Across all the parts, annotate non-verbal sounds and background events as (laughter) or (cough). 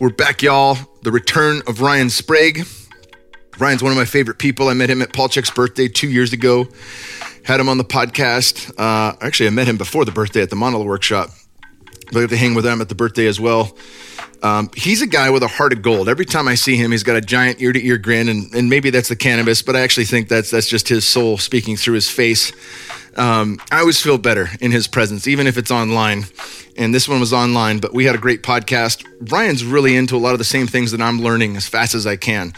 We're back, y'all. The return of Ryan Sprague. Ryan's one of my favorite people. I met him at Paul Chek's birthday two years ago. Had him on the podcast. Uh, actually, I met him before the birthday at the Monolo Workshop. I got to hang with him at the birthday as well. Um, he's a guy with a heart of gold. Every time I see him, he's got a giant ear to ear grin, and, and maybe that's the cannabis, but I actually think that's that's just his soul speaking through his face. Um, I always feel better in his presence, even if it's online. And this one was online, but we had a great podcast. Ryan's really into a lot of the same things that I'm learning as fast as I can.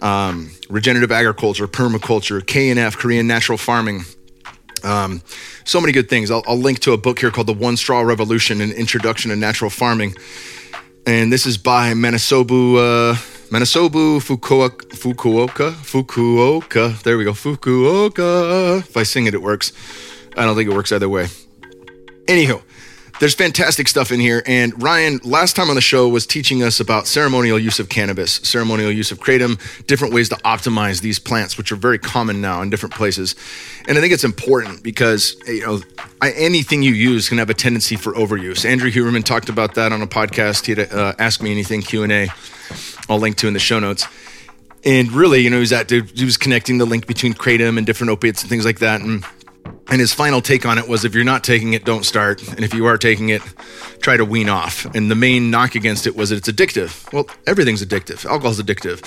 Um, regenerative agriculture, permaculture, K&F, Korean natural farming. Um, so many good things. I'll, I'll, link to a book here called The One Straw Revolution An Introduction to Natural Farming. And this is by Manasobu, uh, Manasobu Fukuoka, Fukuoka, Fukuoka. There we go, Fukuoka. If I sing it, it works. I don't think it works either way. Anywho, there's fantastic stuff in here. And Ryan, last time on the show, was teaching us about ceremonial use of cannabis, ceremonial use of kratom, different ways to optimize these plants, which are very common now in different places. And I think it's important because you know anything you use can have a tendency for overuse. Andrew Huberman talked about that on a podcast. He had uh, Ask Me Anything Q and A. I'll link to in the show notes. And really, you know, he was at he was connecting the link between kratom and different opiates and things like that. And and his final take on it was if you're not taking it, don't start. And if you are taking it, try to wean off. And the main knock against it was that it's addictive. Well, everything's addictive. Alcohol's addictive.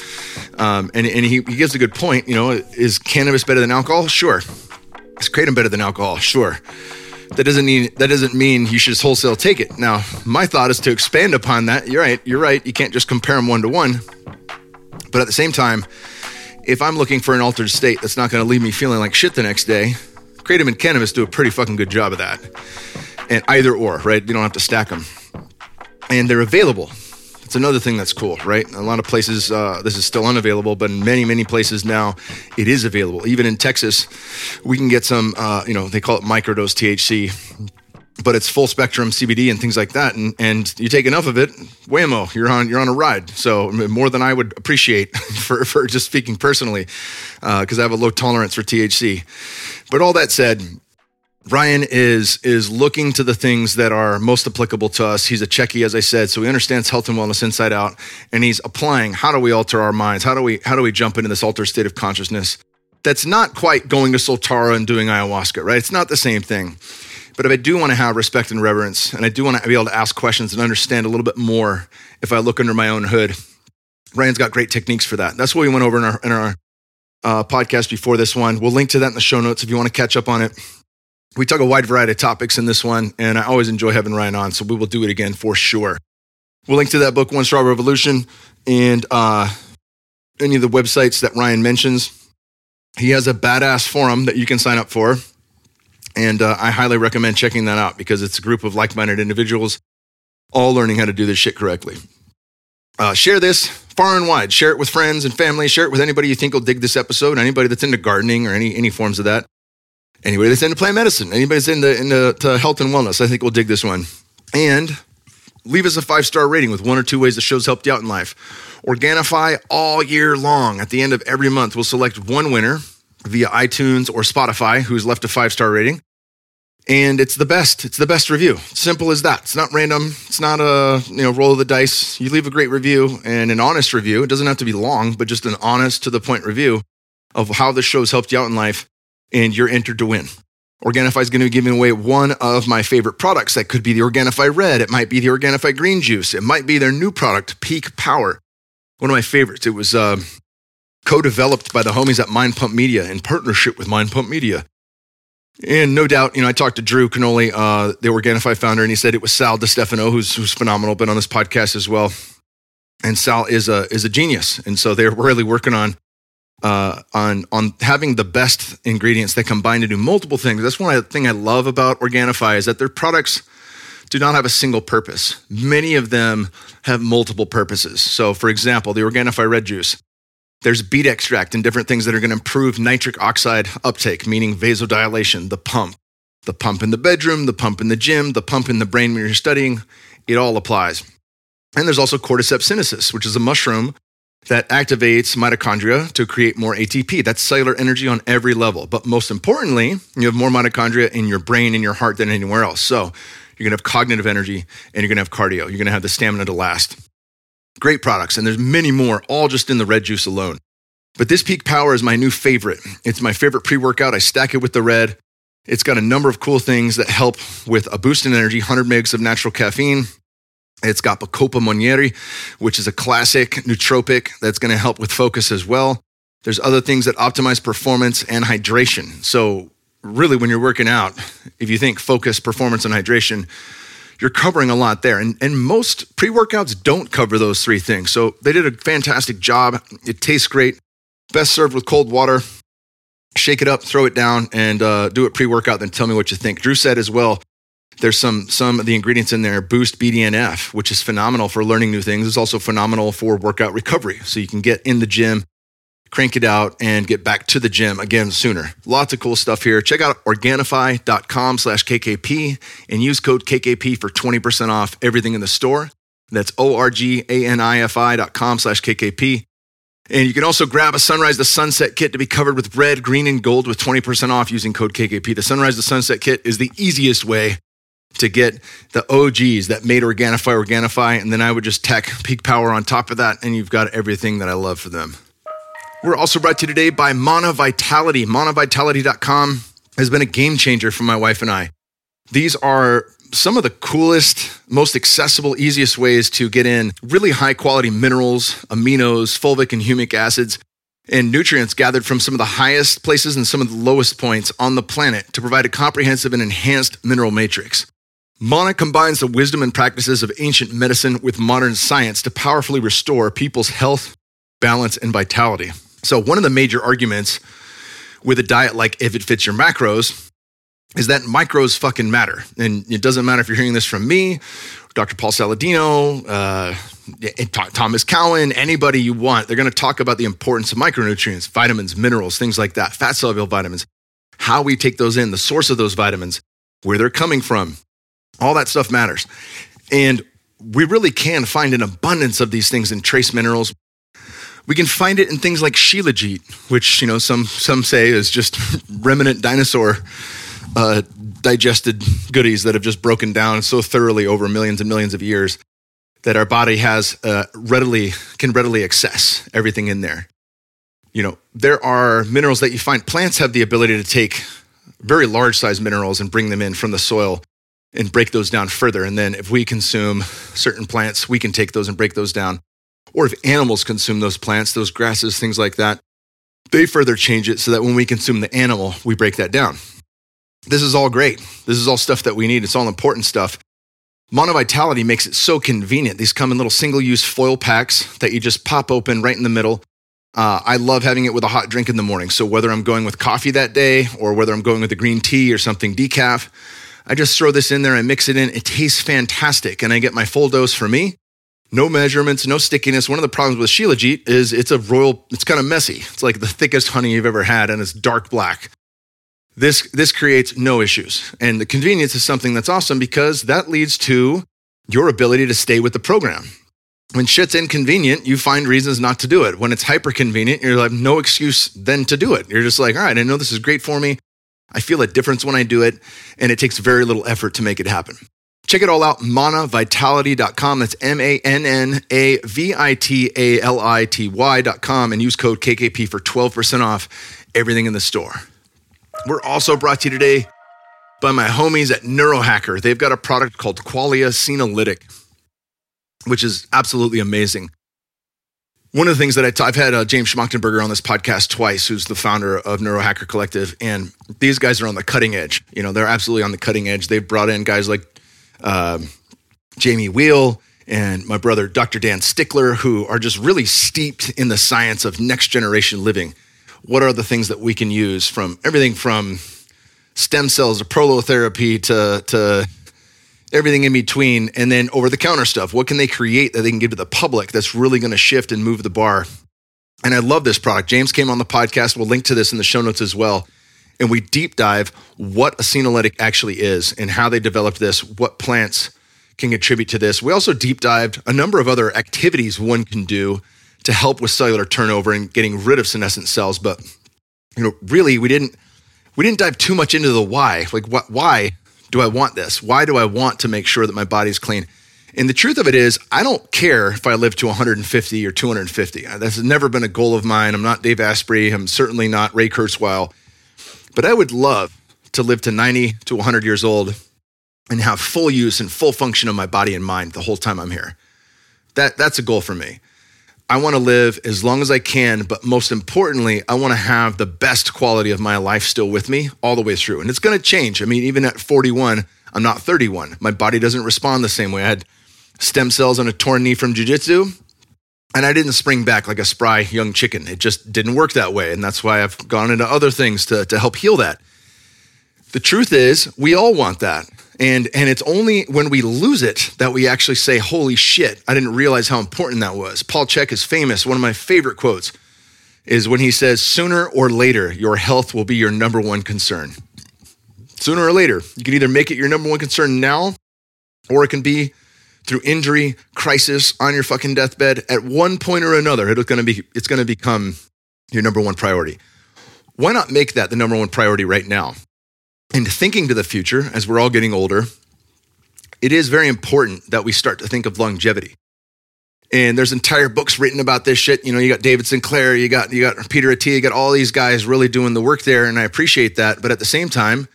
Um, and and he, he gives a good point. You know, is cannabis better than alcohol? Sure. Is kratom better than alcohol? Sure. That doesn't mean that doesn't mean you should just wholesale take it. Now, my thought is to expand upon that. You're right. You're right. You can't just compare them one to one. But at the same time, if I'm looking for an altered state that's not going to leave me feeling like shit the next day, Kratom and cannabis do a pretty fucking good job of that. And either or, right? You don't have to stack them. And they're available. It's another thing that's cool, right? A lot of places, uh, this is still unavailable, but in many, many places now, it is available. Even in Texas, we can get some, uh, you know, they call it microdose THC but it's full spectrum CBD and things like that. And and you take enough of it, whammo, you're on you're on a ride. So more than I would appreciate (laughs) for for just speaking personally, because uh, I have a low tolerance for THC. But all that said. Ryan is is looking to the things that are most applicable to us. He's a Cheki, as I said, so he understands health and wellness inside out, and he's applying. How do we alter our minds? How do we how do we jump into this altered state of consciousness? That's not quite going to Soltara and doing ayahuasca, right? It's not the same thing. But if I do want to have respect and reverence, and I do want to be able to ask questions and understand a little bit more if I look under my own hood, Ryan's got great techniques for that. That's what we went over in our, in our uh, podcast before this one. We'll link to that in the show notes if you want to catch up on it. We talk a wide variety of topics in this one, and I always enjoy having Ryan on, so we will do it again for sure. We'll link to that book, One Straw Revolution, and uh, any of the websites that Ryan mentions. He has a badass forum that you can sign up for and uh, I highly recommend checking that out because it's a group of like minded individuals all learning how to do this shit correctly. Uh, share this far and wide. Share it with friends and family. Share it with anybody you think will dig this episode. Anybody that's into gardening or any, any forms of that. Anybody that's into plant medicine. Anybody that's into, into health and wellness. I think will dig this one. And leave us a five star rating with one or two ways the show's helped you out in life. Organifi all year long. At the end of every month, we'll select one winner via iTunes or Spotify who's left a five star rating. And it's the best. It's the best review. Simple as that. It's not random. It's not a you know roll of the dice. You leave a great review and an honest review. It doesn't have to be long, but just an honest to the point review of how the show's helped you out in life, and you're entered to win. Organifi is going to be giving away one of my favorite products. That could be the Organifi Red. It might be the Organifi Green Juice. It might be their new product, Peak Power. One of my favorites. It was uh, co-developed by the homies at Mind Pump Media in partnership with Mind Pump Media. And no doubt, you know, I talked to Drew Canole, uh, the Organifi founder, and he said it was Sal Stefano, who's, who's phenomenal, been on this podcast as well. And Sal is a is a genius, and so they're really working on uh, on on having the best ingredients that combine to do multiple things. That's one thing I love about Organifi is that their products do not have a single purpose. Many of them have multiple purposes. So, for example, the Organifi Red Juice there's beet extract and different things that are going to improve nitric oxide uptake, meaning vasodilation, the pump, the pump in the bedroom, the pump in the gym, the pump in the brain when you're studying. It all applies. And there's also cordyceps sinensis, which is a mushroom that activates mitochondria to create more ATP. That's cellular energy on every level. But most importantly, you have more mitochondria in your brain and your heart than anywhere else. So you're going to have cognitive energy and you're going to have cardio. You're going to have the stamina to last. Great products, and there's many more, all just in the red juice alone. But this Peak Power is my new favorite. It's my favorite pre workout. I stack it with the red. It's got a number of cool things that help with a boost in energy 100 megs of natural caffeine. It's got Bacopa Monnieri, which is a classic nootropic that's going to help with focus as well. There's other things that optimize performance and hydration. So, really, when you're working out, if you think focus, performance, and hydration, you're covering a lot there. And, and most pre workouts don't cover those three things. So, they did a fantastic job. It tastes great. Best served with cold water. Shake it up, throw it down, and uh, do it pre workout. Then tell me what you think. Drew said as well. There's some some of the ingredients in there. Boost BDNF, which is phenomenal for learning new things. It's also phenomenal for workout recovery. So you can get in the gym, crank it out, and get back to the gym again sooner. Lots of cool stuff here. Check out Organifi.com slash KKP and use code KKP for 20% off everything in the store. That's O-R-G-A-N-I-F-I dot com slash KKP. And you can also grab a Sunrise to Sunset kit to be covered with red, green, and gold with 20% off using code KKP. The Sunrise to Sunset kit is the easiest way to get the OGs that made Organifi Organifi. And then I would just tack Peak Power on top of that, and you've got everything that I love for them. We're also brought to you today by Manna Vitality. MannaVitality.com has been a game changer for my wife and I. These are some of the coolest, most accessible, easiest ways to get in really high quality minerals, aminos, fulvic and humic acids, and nutrients gathered from some of the highest places and some of the lowest points on the planet to provide a comprehensive and enhanced mineral matrix. Manna combines the wisdom and practices of ancient medicine with modern science to powerfully restore people's health, balance, and vitality. So, one of the major arguments with a diet like if it fits your macros is that micros fucking matter. And it doesn't matter if you're hearing this from me, Dr. Paul Saladino, uh, Thomas Cowan, anybody you want. They're going to talk about the importance of micronutrients, vitamins, minerals, things like that, fat soluble vitamins, how we take those in, the source of those vitamins, where they're coming from. All that stuff matters. And we really can find an abundance of these things in trace minerals. We can find it in things like shilajit, which you know some some say is just (laughs) remnant dinosaur uh, digested goodies that have just broken down so thoroughly over millions and millions of years that our body has uh, readily can readily access everything in there. You know, there are minerals that you find plants have the ability to take very large size minerals and bring them in from the soil and break those down further. And then if we consume certain plants, we can take those and break those down. Or if animals consume those plants, those grasses, things like that, they further change it so that when we consume the animal, we break that down. This is all great. This is all stuff that we need. It's all important stuff. MannaVitality makes it so convenient. These come in little single use foil packs that you just pop open right in the middle. Uh, I love having it with a hot drink in the morning. So whether I'm going with coffee that day or whether I'm going with a green tea or something decaf, I just throw this in there, I mix it in. It tastes fantastic. And I get my full dose for me. No measurements, no stickiness. One of the problems with Shilajit is it's a royal, it's kind of messy. It's like the thickest honey you've ever had and it's dark black. This, this creates no issues. And the convenience is something that's awesome because that leads to your ability to stay with the program. When shit's inconvenient, you find reasons not to do it. When it's hyper convenient, you're like, no excuse then to do it. You're just like, all right, I know this is great for me. I feel a difference when I do it, and it takes very little effort to make it happen. Check it all out, mannavitality.com. That's M A N N A V I T A L I T Y.com, and use code KKP for 12% off everything in the store. We're also brought to you today by my homies at Neurohacker. They've got a product called Qualia Senolytic, which is absolutely amazing. One of the things that I t- I've had uh, James Schmachtenberger on this podcast twice, who's the founder of Neurohacker Collective, and these guys are on the cutting edge. You know, they're absolutely on the cutting edge. They've brought in guys like um, Jamie Wheal and my brother Dr. Dan Stickler, who are just really steeped in the science of next generation living what are the things that we can use from everything from stem cells to prolotherapy to, to everything in between, and then over the counter stuff. What can they create that they can give to the public that's really going to shift and move the bar? And I love this product. James came on the podcast. We'll link to this in the show notes as well. And we deep dive what senolytic actually is and how they developed this, what plants can contribute to this. We also deep dived a number of other activities one can do to help with cellular turnover and getting rid of senescent cells. But you know, really, we didn't we didn't dive too much into the why. Like, what? Why do I want this? Why do I want to make sure that my body's clean? And the truth of it is, I don't care if I live to 150 or 250. That's never been a goal of mine. I'm not Dave Asprey. I'm certainly not Ray Kurzweil. But I would love to live to 90 to 100 years old and have full use and full function of my body and mind the whole time I'm here. That, that's a goal for me. I want to live as long as I can, but most importantly, I want to have the best quality of my life still with me all the way through. And it's going to change. I mean, even at 41, I'm not 31. My body doesn't respond the same way. I had stem cells on a torn knee from jujitsu, and I didn't spring back like a spry young chicken. It just didn't work that way. And that's why I've gone into other things to, to help heal that. The truth is, we all want that. And, and it's only when we lose it that we actually say, Holy shit, I didn't realize how important that was. Paul Chek is famous. One of my favorite quotes is when he says, Sooner or later, your health will be your number one concern. Sooner or later, you can either make it your number one concern now, or it can be through injury, crisis, on your fucking deathbed. At one point or another, it's gonna be it's gonna become your number one priority. Why not make that the number one priority right now? And thinking to the future, as we're all getting older, it is very important that we start to think of longevity. And there's entire books written about this shit. You know, you got David Sinclair, you got you got Peter Attia, you got all these guys really doing the work there, and I appreciate that. But at the same time,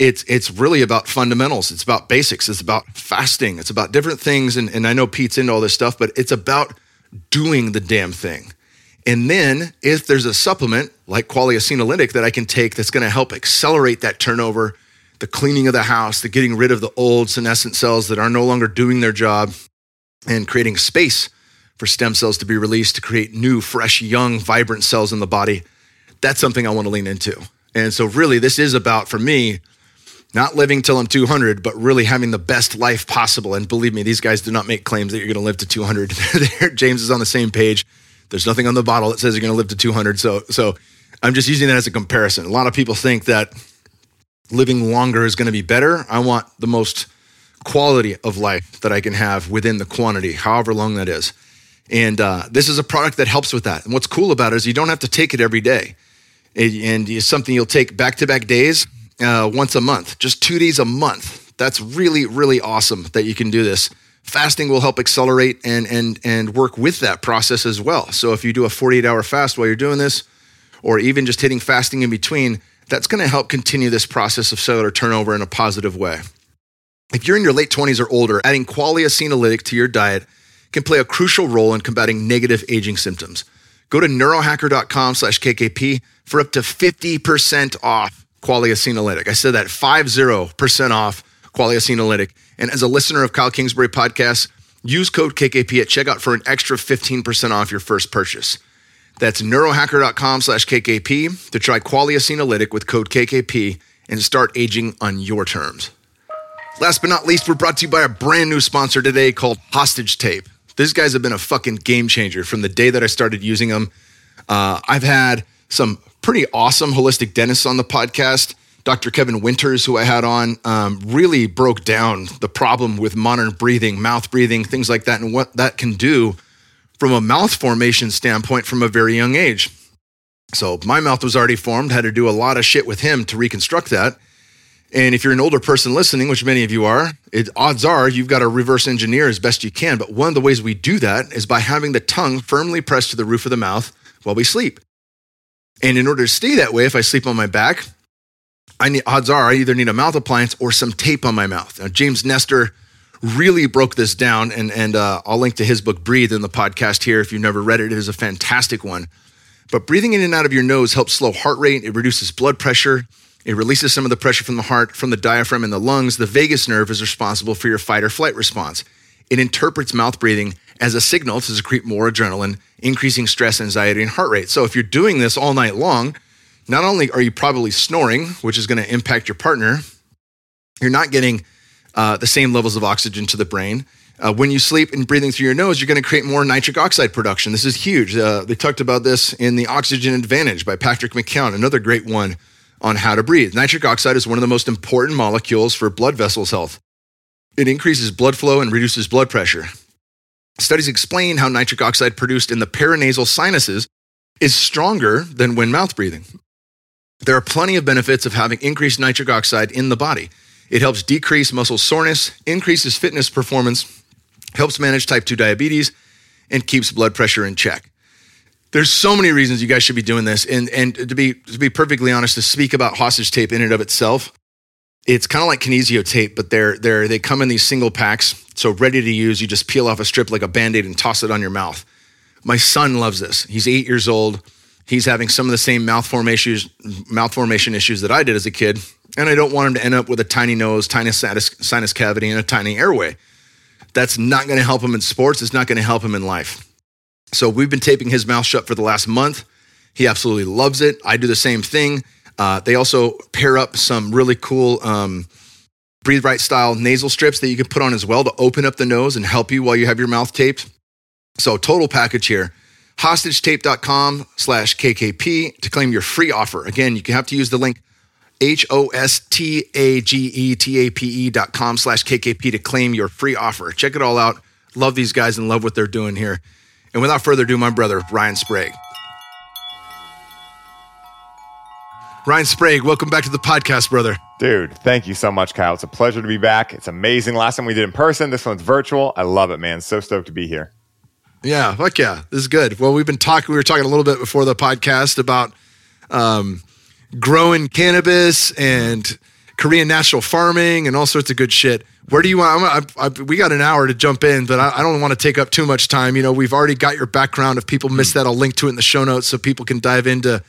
it's it's really about fundamentals. It's about basics. It's about fasting. It's about different things. And, and I know Pete's into all this stuff, but it's about doing the damn thing. And then if there's a supplement like Qualia Senolytic that I can take that's going to help accelerate that turnover, the cleaning of the house, the getting rid of the old senescent cells that are no longer doing their job, and creating space for stem cells to be released to create new, fresh, young, vibrant cells in the body, that's something I want to lean into. And so, really, this is about, for me, not living till I'm 200, but really having the best life possible. And believe me, these guys do not make claims that you're going to live to 200. (laughs) James is on the same page. There's nothing on the bottle that says you're going to live to 200. So, so I'm just using that as a comparison. A lot of people think that living longer is going to be better. I want the most quality of life that I can have within the quantity, however long that is. And uh, this is a product that helps with that. And what's cool about it is you don't have to take it every day. And it's something you'll take back to back days uh, once a month, just two days a month. That's really, really awesome that you can do this fasting will help accelerate and and and work with that process as well. So if you do a 48 hour fast while you're doing this, or even just hitting fasting in between, that's going to help continue this process of cellular turnover in a positive way. If you're in your late 20s or older, adding Qualia Senolytic to your diet can play a crucial role in combating negative aging symptoms. Go to neurohacker.com slash KKP for up to 50% off Qualia Senolytic. I said that 50% off Qualia Senolytic. And as a listener of Kyle Kingsbury podcast, use code KKP at checkout for an extra 15% off your first purchase. That's neurohacker.com slash KKP to try Qualia Senolytic with code KKP and start aging on your terms. Last but not least, we're brought to you by a brand new sponsor today called Hostage Tape. These guys have been a fucking game changer from the day that I started using them. Uh, I've had some pretty awesome holistic dentists on the podcast. Dr. Kevin Winters, who I had on, um, really broke down the problem with modern breathing, mouth breathing, things like that, and what that can do from a mouth formation standpoint from a very young age. So my mouth was already formed, had to do a lot of shit with him to reconstruct that. And if you're an older person listening, which many of you are, it, odds are you've got to reverse engineer as best you can. But one of the ways we do that is by having the tongue firmly pressed to the roof of the mouth while we sleep. And in order to stay that way, if I sleep on my back, I need, odds are I either need a mouth appliance or some tape on my mouth. Now, James Nestor really broke this down, and, and uh, I'll link to his book, Breathe, in the podcast here. If you've never read it, it is a fantastic one. But breathing in and out of your nose helps slow heart rate, it reduces blood pressure, it releases some of the pressure from the heart, from the diaphragm, and the lungs. The vagus nerve is responsible for your fight or flight response. It interprets mouth breathing as a signal to secrete more adrenaline, increasing stress, anxiety, and heart rate. So if you're doing this all night long, not only are you probably snoring, which is going to impact your partner, you're not getting uh, the same levels of oxygen to the brain. Uh, when you sleep and breathing through your nose, you're going to create more nitric oxide production. This is huge. Uh, they talked about this in The Oxygen Advantage by Patrick McKeown, another great one on how to breathe. Nitric oxide is one of the most important molecules for blood vessels health. It increases blood flow and reduces blood pressure. Studies explain how nitric oxide produced in the paranasal sinuses is stronger than when mouth breathing. There are plenty of benefits of having increased nitric oxide in the body. It helps decrease muscle soreness, increases fitness performance, helps manage type 2 diabetes, and keeps blood pressure in check. There's so many reasons you guys should be doing this. And, and to, be, to be perfectly honest, to speak about hostage tape in and of itself, it's kind of like kinesio tape, but they're, they're, they come in these single packs. So ready to use, you just peel off a strip like a band aid and toss it on your mouth. My son loves this. He's eight years old. He's having some of the same mouth formation issues, mouth formation issues that I did as a kid. And I don't want him to end up with a tiny nose, tiny sinus cavity, and a tiny airway. That's not going to help him in sports. It's not going to help him in life. So we've been taping his mouth shut for the last month. He absolutely loves it. I do the same thing. Uh, they also pair up some really cool um, breathe right style nasal strips that you can put on as well to open up the nose and help you while you have your mouth taped. So total package here. Hostagetape.com slash KKP to claim your free offer. Again, you have to use the link H O S T A G E T A P E dot com slash KKP to claim your free offer. Check it all out. Love these guys and love what they're doing here. And without further ado, my brother, Ryan Sprague. Ryan Sprague, welcome back to the podcast, brother. Dude, thank you so much, Kyle. It's a pleasure to be back. It's amazing. Last time we did in person, this one's virtual. I love it, man. So stoked to be here. Yeah, fuck yeah. This is good. Well, we've been talking, we were talking a little bit before the podcast about um, growing cannabis and Korean natural farming and all sorts of good shit. Where do you want? I, I, we got an hour to jump in, but I, I, don't want to take up too much time. You know, we've already got your background. If people miss that, I'll link to it in the show notes so people can dive into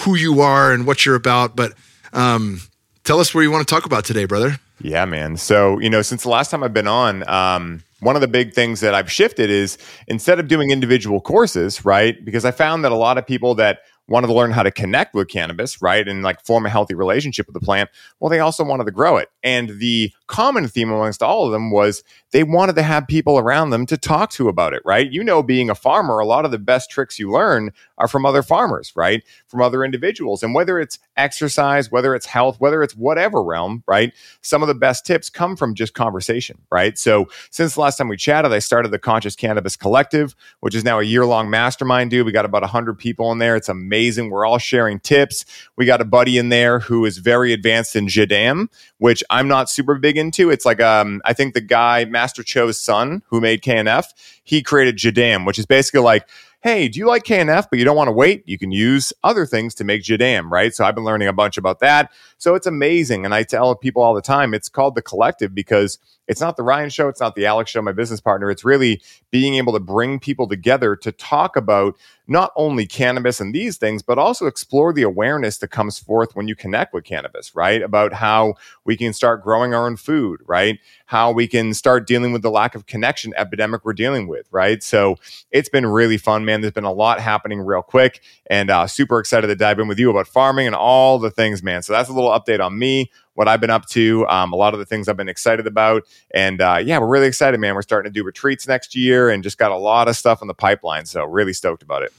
who you are and what you're about. But um, tell us where you want to talk about today, brother. Yeah, man. So, you know, since the last time I've been on, um, one of the big things that I've shifted is instead of doing individual courses, right? Because I found that a lot of people that wanted to learn how to connect with cannabis, right? And like form a healthy relationship with the plant. Well, they also wanted to grow it. And the common theme amongst all of them was they wanted to have people around them to talk to about it, right? You know, being a farmer, a lot of the best tricks you learn are from other farmers, right? From other individuals. And whether it's exercise, whether it's health, whether it's whatever realm, right? Some of the best tips come from just conversation, right? So since the last time we chatted, I started the Conscious Cannabis Collective, which is now a year long mastermind, dude. We got about 100 people in there. It's amazing. We're all sharing tips. We got a buddy in there who is very advanced in Jadam, which I'm not super big into. It's like, um, I think the guy, Master Cho's son, who made KNF, he created Jadam, which is basically like, hey, do you like KNF, but you don't want to wait? You can use other things to make Jadam, right? So I've been learning a bunch about that. So it's amazing. And I tell people all the time, it's called the collective because it's not the Ryan show, it's not the Alex show, my business partner. It's really being able to bring people together to talk about not only cannabis and these things, but also explore the awareness that comes forth when you connect with cannabis, right? About how we can start growing our own food, right? How we can start dealing with the lack of connection epidemic we're dealing with, right? So it's been really fun, man. There's been a lot happening real quick and uh, super excited to dive in with you about farming and all the things, man. So that's a little update on me what I've been up to, um, a lot of the things I've been excited about. And uh, yeah, we're really excited, man. We're starting to do retreats next year and just got a lot of stuff in the pipeline. So really stoked about it.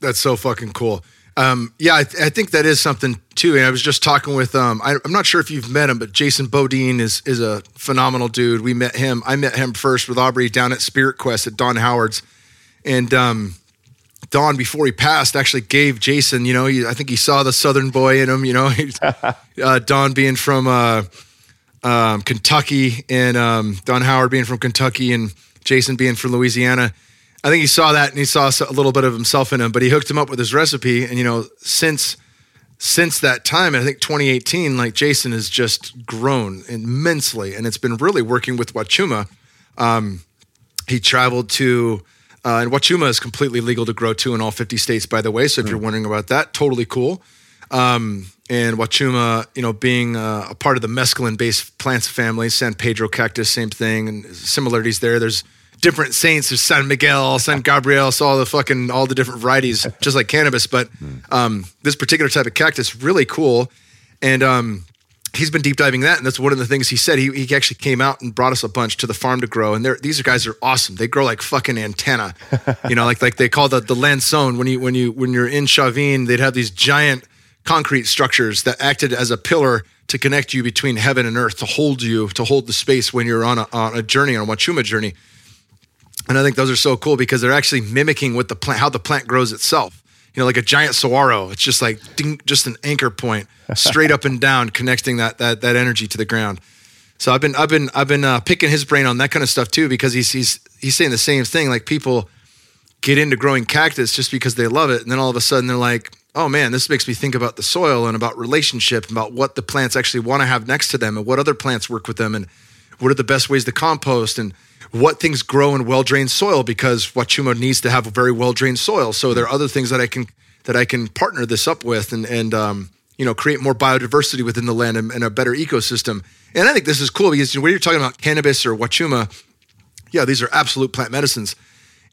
That's so fucking cool. Um, yeah, I, th- I, think that is something too. And I was just talking with, um, I, am not sure if you've met him, but Jason Bodine is is a phenomenal dude. We met him. I met him first with Aubrey down at Spirit Quest at Don Howard's, and um, Don before he passed actually gave Jason. You know, he, I think he saw the Southern boy in him. You know, (laughs) uh, Don being from uh, um, Kentucky and um, Don Howard being from Kentucky and Jason being from Louisiana I think he saw that and he saw a little bit of himself in him, but he hooked him up with his recipe. And, you know, since since that time, I think 2018, like Jason has just grown immensely. And it's been really working with Wachuma. Um, he traveled to, uh, and Wachuma is completely legal to grow too in all 50 states, by the way. So if mm. you're wondering about that, totally cool. Um, and Wachuma, you know, being uh, a part of the mescaline based plants family, San Pedro cactus, same thing, and similarities there. There's different saints. There's San Miguel, San Gabriel, so all the fucking all the different varieties, just like cannabis. But um, this particular type of cactus, really cool, and um, he's been deep diving that, and that's one of the things he said. He, he actually came out and brought us a bunch to the farm to grow, and these guys are awesome. They grow like fucking antenna, (laughs) you know, like like they call the the Lanzón when you when you when you're in Chavin, they'd have these giant concrete structures that acted as a pillar to connect you between heaven and earth, to hold you, to hold the space when you're on a, on a journey, on a Wachuma journey. And I think those are so cool because they're actually mimicking what the plant, how the plant grows itself. You know, like a giant saguaro. It's just like ding, just an anchor point, straight up and down, connecting that that that energy to the ground. So I've been I've been I've been uh, picking his brain on that kind of stuff too because he's he's he's saying the same thing. Like people get into growing cactus just because they love it, and then all of a sudden they're like, oh man, this makes me think about the soil and about relationship, and about what the plants actually want to have next to them, and what other plants work with them, and what are the best ways to compost, and what things grow in well drained soil because Wachuma needs to have a very well drained soil. So there are other things that I can that I can partner this up with, and and um, you know create more biodiversity within the land and, and a better ecosystem. And I think this is cool because when you're talking about cannabis or Wachuma, yeah, these are absolute plant medicines.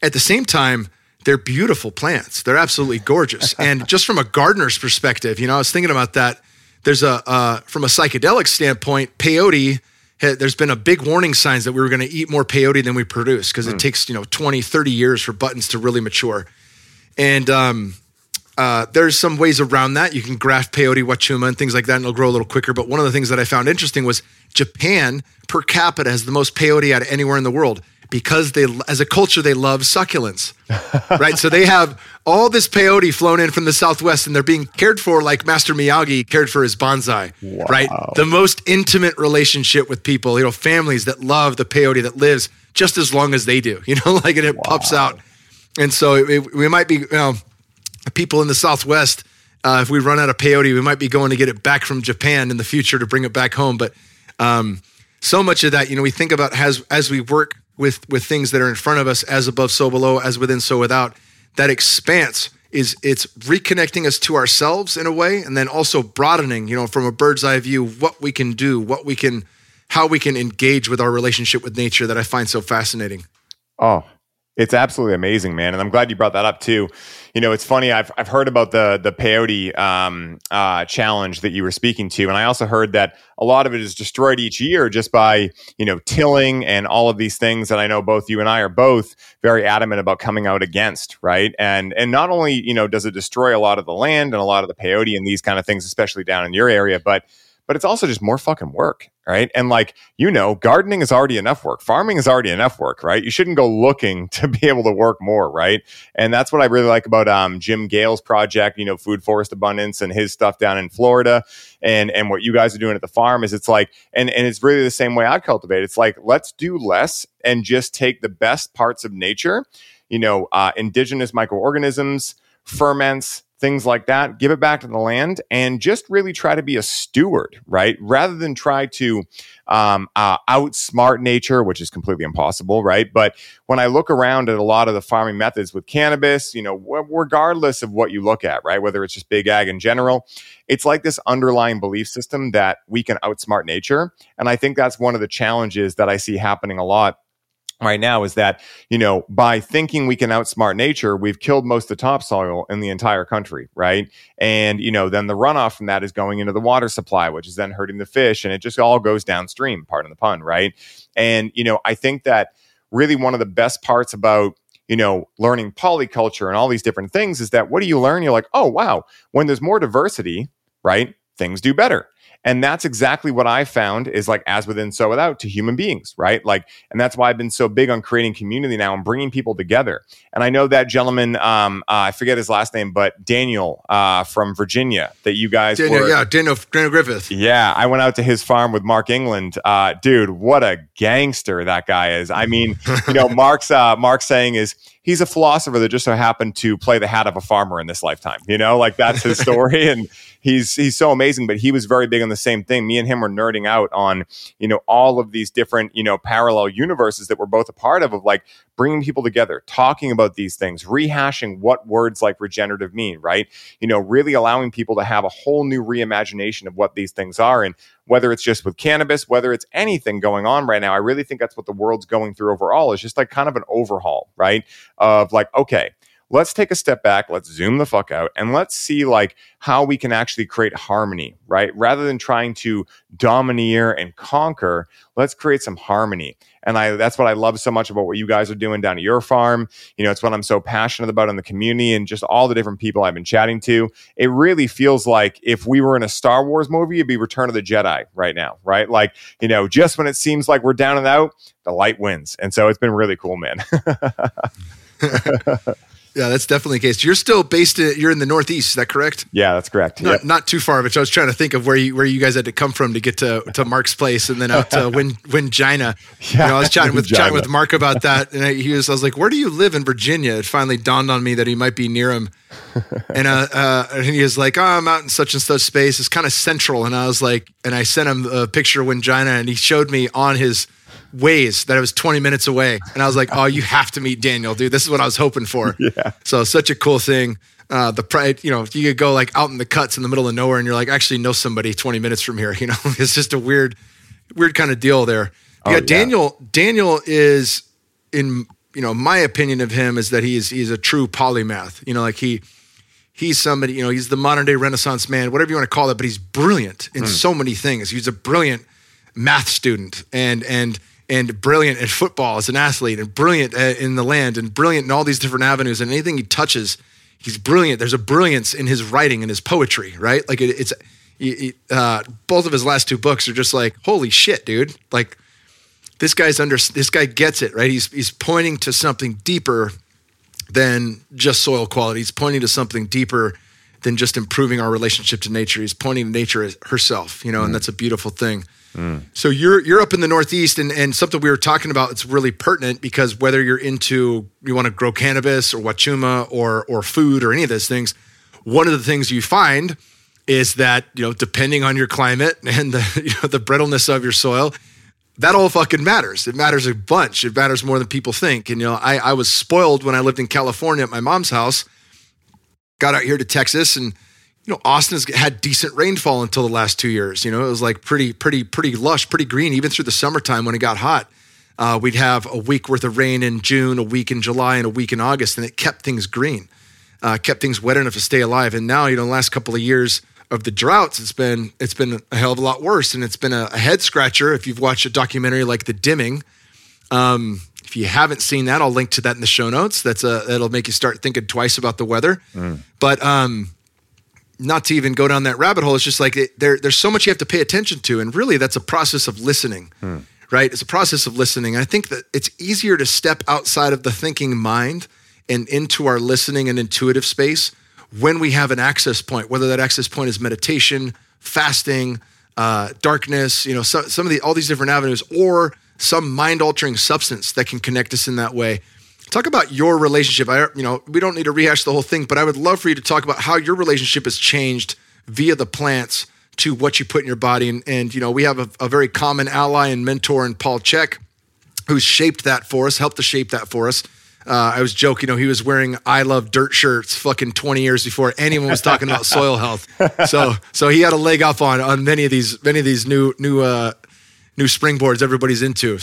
At the same time, they're beautiful plants. They're absolutely gorgeous. (laughs) and just from a gardener's perspective, you know, I was thinking about that. There's a uh, from a psychedelic standpoint, peyote. There's been a big warning signs that we were going to eat more peyote than we produce because it hmm. takes you know 20, 30 years for buttons to really mature. And um, uh, there's some ways around that. You can graft peyote, wachuma, and things like that, and it'll grow a little quicker. But one of the things that I found interesting was Japan per capita has the most peyote out of anywhere in the world because they, as a culture, they love succulents, (laughs) right? So they have all this peyote flown in from the Southwest and they're being cared for like Master Miyagi cared for his bonsai, wow. right? The most intimate relationship with people, you know, families that love the peyote that lives just as long as they do, (laughs) you know, like and it wow. pops out. And so it, it, we might be, you know, people in the Southwest, uh, if we run out of peyote, we might be going to get it back from Japan in the future to bring it back home. But um, so much of that, you know, we think about as as we work with with things that are in front of us as above so below as within so without. That expanse is it's reconnecting us to ourselves in a way and then also broadening you know from a bird's eye view what we can do what we can how we can engage with our relationship with nature that i find so fascinating. Oh it's absolutely amazing, man, and I'm glad you brought that up too. You know, it's funny. I've I've heard about the the peyote um, uh, challenge that you were speaking to, and I also heard that a lot of it is destroyed each year just by you know tilling and all of these things that I know both you and I are both very adamant about coming out against, right? And and not only you know does it destroy a lot of the land and a lot of the peyote and these kind of things, especially down in your area, but but it's also just more fucking work, right? And like, you know, gardening is already enough work. Farming is already enough work, right? You shouldn't go looking (laughs) to be able to work more, right? And that's what I really like about um, Jim Gale's project, you know, Food Forest Abundance and his stuff down in Florida and and what you guys are doing at the farm is it's like and and it's really the same way I cultivate. It's like let's do less and just take the best parts of nature, you know, uh, indigenous microorganisms, ferments, things like that, give it back to the land and just really try to be a steward, right? Rather than try to um, uh, outsmart nature, which is completely impossible, right? But when I look around at a lot of the farming methods with cannabis, you know, w- regardless of what you look at, right? Whether it's just big ag in general, it's like this underlying belief system that we can outsmart nature. And I think that's one of the challenges that I see happening a lot right now is that you know by thinking we can outsmart nature we've killed most of the topsoil in the entire country right? And you know then the runoff from that is going into the water supply which is then hurting the fish and it just all goes downstream pardon the pun right? And you know i think that really one of the best parts about you know learning polyculture and all these different things is that what do you learn? You're like oh wow when there's more diversity right things do better and that's exactly what I found is like as within, so without to human beings, right? Like, and that's why I've been so big on creating community now and bringing people together. And I know that gentleman, um, uh, I forget his last name, but Daniel uh, from Virginia that you guys Daniel, were, yeah, Daniel, Daniel Griffith. Yeah, I went out to his farm with Mark England. Uh, dude, what a gangster that guy is. I mean, (laughs) you know, Mark's uh, Mark's saying is he's a philosopher that just so happened to play the hat of a farmer in this lifetime. You know, like that's his story. and he's he's so amazing. But he was very big on the same thing. Me and him were nerding out on you know all of these different you know parallel universes that we're both a part of of like bringing people together, talking about these things, rehashing what words like regenerative mean, right? You know, really allowing people to have a whole new reimagination of what these things are. And whether it's just with cannabis, whether it's anything going on right now, I really think that's what the world's going through overall is just like kind of an overhaul, right? Of like, okay, let's take a step back, let's zoom the fuck out, and let's see like how we can actually create harmony, right? Rather than trying to domineer and conquer, let's create some harmony. And I that's what I love so much about what you guys are doing down at your farm. You know, it's what I'm so passionate about in the community and just all the different people I've been chatting to. It really feels like if we were in a Star Wars movie, it'd be Return of the Jedi right now, right? Like, you know, just when it seems like we're down and out, the light wins. And so it's been really cool, man. (laughs) (laughs) Yeah, that's definitely the case. You're still based in, you're in the Northeast, is that correct? Yeah, that's correct. Not, Yep. not too far, but I was trying to think of where you where you guys had to come from to get to, to Mark's place and then out to (laughs) Win Wingina. You know, I was chatting with chatting with Mark about (laughs) that, and I, he was I was like, "Where do you live in Virginia?" It finally dawned on me that he might be near him, (laughs) and uh, uh and he was like, "Oh, I'm out in such and such space. It's kind of central." And I was like, and I sent him a picture of Wingina, and he showed me on his ways that it was 20 minutes away, and I was like, "Oh, you (laughs) have to meet Daniel, dude. This is what I was hoping for." (laughs) Yeah. So such a cool thing. Uh, the pride, you know, you could go like out in the cuts in the middle of nowhere, and you're like, actually know somebody 20 minutes from here. (laughs) You know, it's just a weird, weird kind of deal there. Oh, yeah. Daniel. Daniel is in, you know, my opinion of him is that he's he's a true polymath. You know, like he he's somebody. You know, he's the modern day Renaissance man, whatever you want to call it. But he's brilliant in so many things. He's a brilliant math student and and and brilliant at football as an athlete and brilliant in the land and brilliant in all these different avenues. And anything he touches he's brilliant. There's a brilliance in his writing and his poetry right? Like it, it's it, uh, both of his last two books are just like holy shit dude. Like this guy's under this guy gets it right? He's he's pointing to something deeper than just soil quality. He's pointing to something deeper than just improving our relationship to nature. He's pointing to nature as herself you know and that's a beautiful thing so you're you're up in the Northeast, and, and something we were talking about. It's really pertinent because whether you're into you want to grow cannabis or wachuma or or food or any of those things, one of the things you find is that you know depending on your climate (laughs) and the you know the brittleness of your soil, that all fucking matters. It matters a bunch. It matters more than people think. And you know, I I was spoiled when I lived in California at my mom's house. Got out here to Texas and you know, Austin's had decent rainfall until the last two years. You know, it was like pretty, pretty, pretty lush, pretty green, even through the summertime when it got hot. Uh, we'd have a week worth of rain in June, a week in July, and a week in August, and it kept things green, uh, kept things wet enough to stay alive. And now, you know, the last couple of years of the droughts, it's been it's been a hell of a lot worse, and it's been a, a head scratcher. If you've watched a documentary like The Dimming, um, if you haven't seen that, I'll link to that in the show notes. That's a that'll make you start thinking twice about the weather. But um, not to even go down that rabbit hole. It's just like it, there, there's so much you have to pay attention to, and really, that's a process of listening, right? It's a process of listening. I think that it's easier to step outside of the thinking mind and into our listening and intuitive space when we have an access point, whether that access point is meditation, fasting, uh, darkness, you know, so, some of the all these different avenues, or some mind altering substance that can connect us in that way. Talk about your relationship. I, you know, we don't need to rehash the whole thing, but I would love for you to talk about how your relationship has changed via the plants to what you put in your body. And, and you know, we have a, a very common ally and mentor in Paul Chek, who's shaped that for us, helped to shape that for us. Uh, I was joking, you know, he was wearing "I love dirt" shirts fucking twenty years before anyone was talking about soil health. (laughs) So, so he had a leg up on on many of these many of these new new uh, new springboards everybody's into.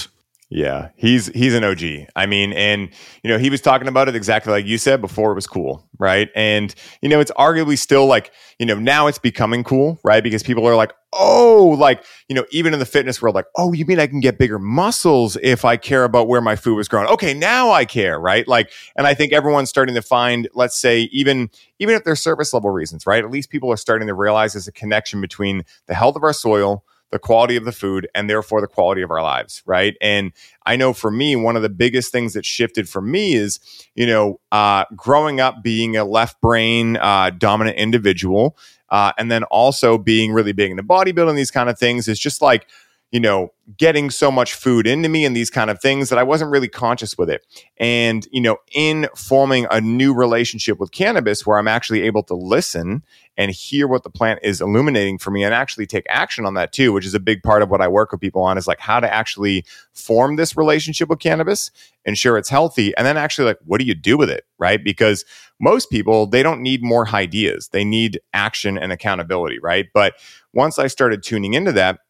Yeah, he's he's an OG. I mean, and you know, he was talking about it exactly like you said before it was cool, right? And you know, it's arguably still like, you know, now it's becoming cool, right? Because people are like, "Oh, like, you know, even in the fitness world like, "Oh, you mean I can get bigger muscles if I care about where my food was grown?" Okay, now I care, right? Like, and I think everyone's starting to find, let's say, even even if they're surface level reasons, right? At least people are starting to realize there's a connection between the health of our soil the quality of the food and therefore the quality of our lives right? And i know for me one of the biggest things that shifted for me is you know uh, growing up being a left brain uh, dominant individual uh, and then also being really big into bodybuilding these kind of things is just like you know getting so much food into me and these kind of things that i wasn't really conscious with it. And you know in forming a new relationship with cannabis where i'm actually able to listen and hear what the plant is illuminating for me and actually take action on that too which is a big part of what i work with people on is like how to actually form this relationship with cannabis ensure it's healthy. And then actually like what do you do with it right? Because most people they don't need more ideas. They need action and accountability right? But once i started tuning into that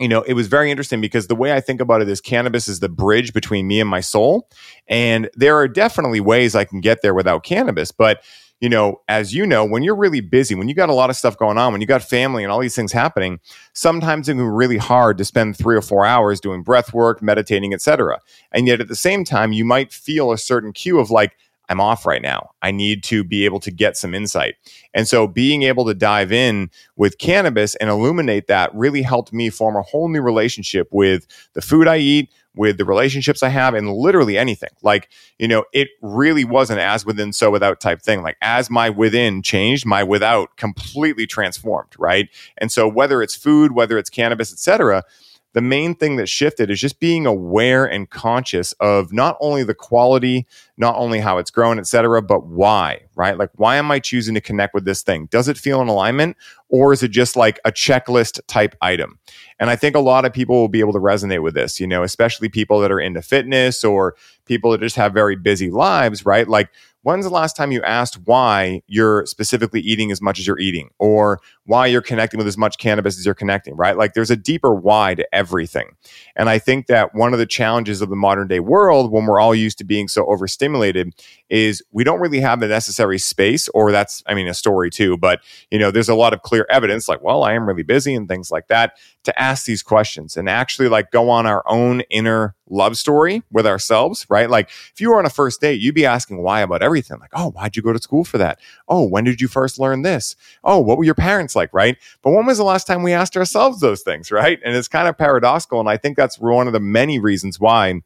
you know, it was very interesting because the way I think about it is cannabis is the bridge between me and my soul. And there are definitely ways I can get there without cannabis. But, you know, as you know, when you're really busy, when you got a lot of stuff going on, when you got family and all these things happening, sometimes it can be really hard to spend three or four hours doing breath work, meditating, etc. And yet at the same time, you might feel a certain cue of like, I'm off right now. I need to be able to get some insight. And so being able to dive in with cannabis and illuminate that really helped me form a whole new relationship with the food I eat, with the relationships I have, and literally anything. Like, you know, it really was an as within, so without type thing. Like, as my within changed, my without completely transformed, right? And so, whether it's food, whether it's cannabis, etc., the main thing that shifted is just being aware and conscious of not only the quality, not only how it's grown, et cetera, but why, right? Like, why am I choosing to connect with this thing? Does it feel in alignment or is it just like a checklist type item? And I think a lot of people will be able to resonate with this, you know, especially people that are into fitness or people that just have very busy lives, right? Like, when's the last time you asked why you're specifically eating as much as you're eating or why you're connecting with as much cannabis as you're connecting, right? Like there's a deeper why to everything. And I think that one of the challenges of the modern day world when we're all used to being so overstimulated is we don't really have the necessary space or that's I mean a story too, but you know, there's a lot of clear evidence like, well, I am really busy and things like that to ask these questions and actually like go on our own inner love story with ourselves, right? Like if you were on a first date, you'd be asking why about everything. Like, oh, why'd you go to school for that? Oh, when did you first learn this? Oh, what were your parents like, right? But when was the last time we asked ourselves those things, right? And it's kind of paradoxical. And I think that's one of the many reasons why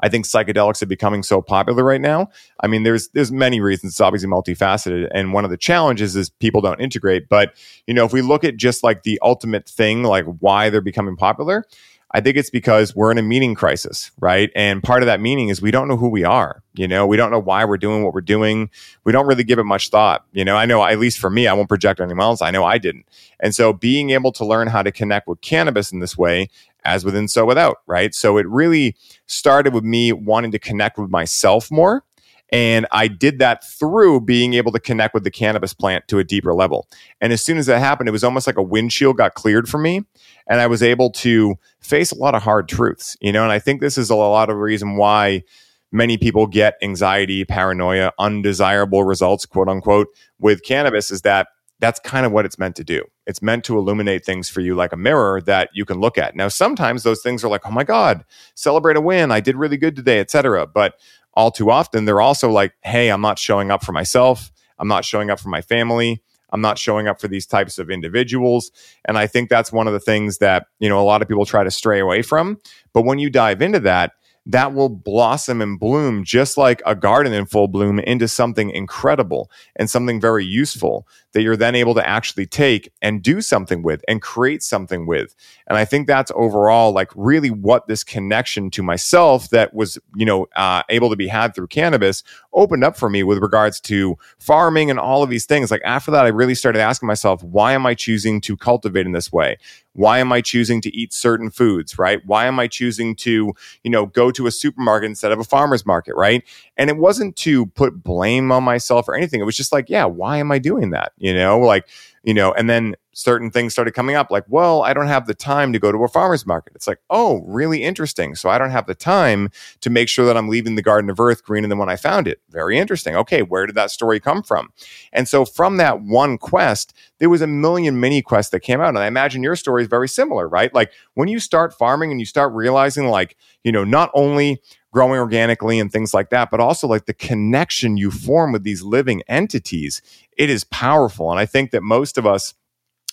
I think psychedelics are becoming so popular right now. I mean, there's there's many reasons. It's obviously multifaceted, and one of the challenges is people don't integrate. But you know, if we look at just like the ultimate thing, like why they're becoming popular, I think it's because we're in a meaning crisis, right? And part of that meaning is we don't know who we are. You know, we don't know why we're doing what we're doing. We don't really give it much thought. You know, I know, at least for me, I won't project anyone else. I know I didn't. And so being able to learn how to connect with cannabis in this way, as within, so without, right? So it really started with me wanting to connect with myself more and I did that through being able to connect with the cannabis plant to a deeper level. And as soon as that happened, it was almost like a windshield got cleared for me. And I was able to face a lot of hard truths, you know, and I think this is a lot of reason why many people get anxiety, paranoia, undesirable results, quote unquote, with cannabis is that that's kind of what it's meant to do. It's meant to illuminate things for you like a mirror that you can look at. Now, sometimes those things are like, oh my God, celebrate a win. I did really good today, etc. But all too often they're also like, hey, I'm not showing up for myself. I'm not showing up for my family. I'm not showing up for these types of individuals. And I think that's one of the things that, you know, a lot of people try to stray away from. But when you dive into that, that will blossom and bloom just like a garden in full bloom into something incredible and something very useful that you're then able to actually take and do something with and create something with. And I think that's overall like really what this connection to myself that was, you know, uh, able to be had through cannabis opened up for me with regards to farming and all of these things. Like after that, I really started asking myself, why am I choosing to cultivate in this way? Why am I choosing to eat certain foods, right? Why am I choosing to, you know, go to a supermarket instead of a farmer's market, right? And it wasn't to put blame on myself or anything. It was just like, yeah, why am I doing that? You know, like, you know, and then certain things started coming up like, well, I don't have the time to go to a farmer's market. It's like, oh, really interesting. So I don't have the time to make sure that I'm leaving the Garden of Earth greener than when I found it. Very interesting. Okay, where did that story come from? And so from that one quest, there was a million mini quests that came out. And I imagine your story is very similar, right? Like when you start farming and you start realizing, like, you know, not only growing organically and things like that, but also like the connection you form with these living entities. It is powerful. And I think that most of us,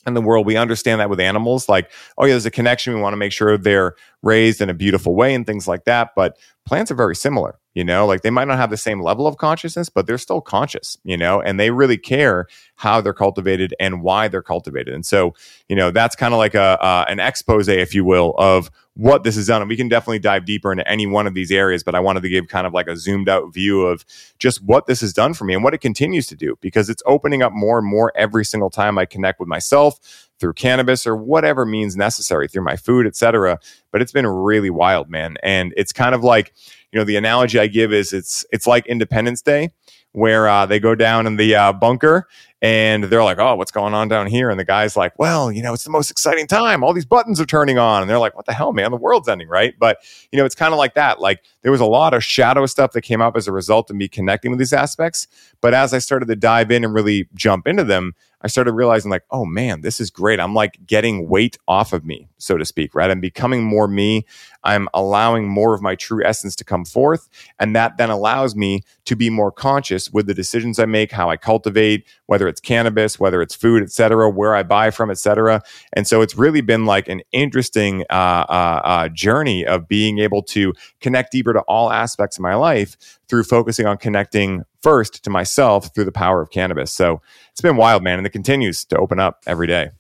in the world, we understand that with animals. Like, oh, yeah, there's a connection. We want to make sure they're raised in a beautiful way and things like that. But plants are very similar, you know, like they might not have the same level of consciousness, but they're still conscious, you know, and they really care how they're cultivated and why they're cultivated. And so, you know, that's kind of like a uh, an expose, if you will, of what this has done. And we can definitely dive deeper into any one of these areas, but I wanted to give kind of like a zoomed out view of just what this has done for me and what it continues to do because it's opening up more and more every single time I connect with myself through cannabis or whatever means necessary through my food, etc. But it's been really wild, man. And it's kind of like, you know, the analogy I give is it's it's like Independence Day where uh, they go down in the uh, bunker and they're like, "Oh, what's going on down here?" And the guy's like, "Well, you know, it's the most exciting time. All these buttons are turning on." And they're like, "What the hell, man? The world's ending, right?" But you know, it's kind of like that. Like there was a lot of shadow stuff that came up as a result of me connecting with these aspects. But as I started to dive in and really jump into them, I started realizing like, oh man, this is great. I'm like getting weight off of me, so to speak, right? I'm becoming more me. I'm allowing more of my true essence to come forth. And that then allows me to be more conscious with the decisions I make, how I cultivate, whether it's cannabis, whether it's food, et cetera, where I buy from, et cetera. And so it's really been like an interesting uh, uh, uh, journey of being able to connect deeper to all aspects of my life through focusing on connecting first to myself through the power of cannabis. So it's been wild, man, and it continues to open up every day.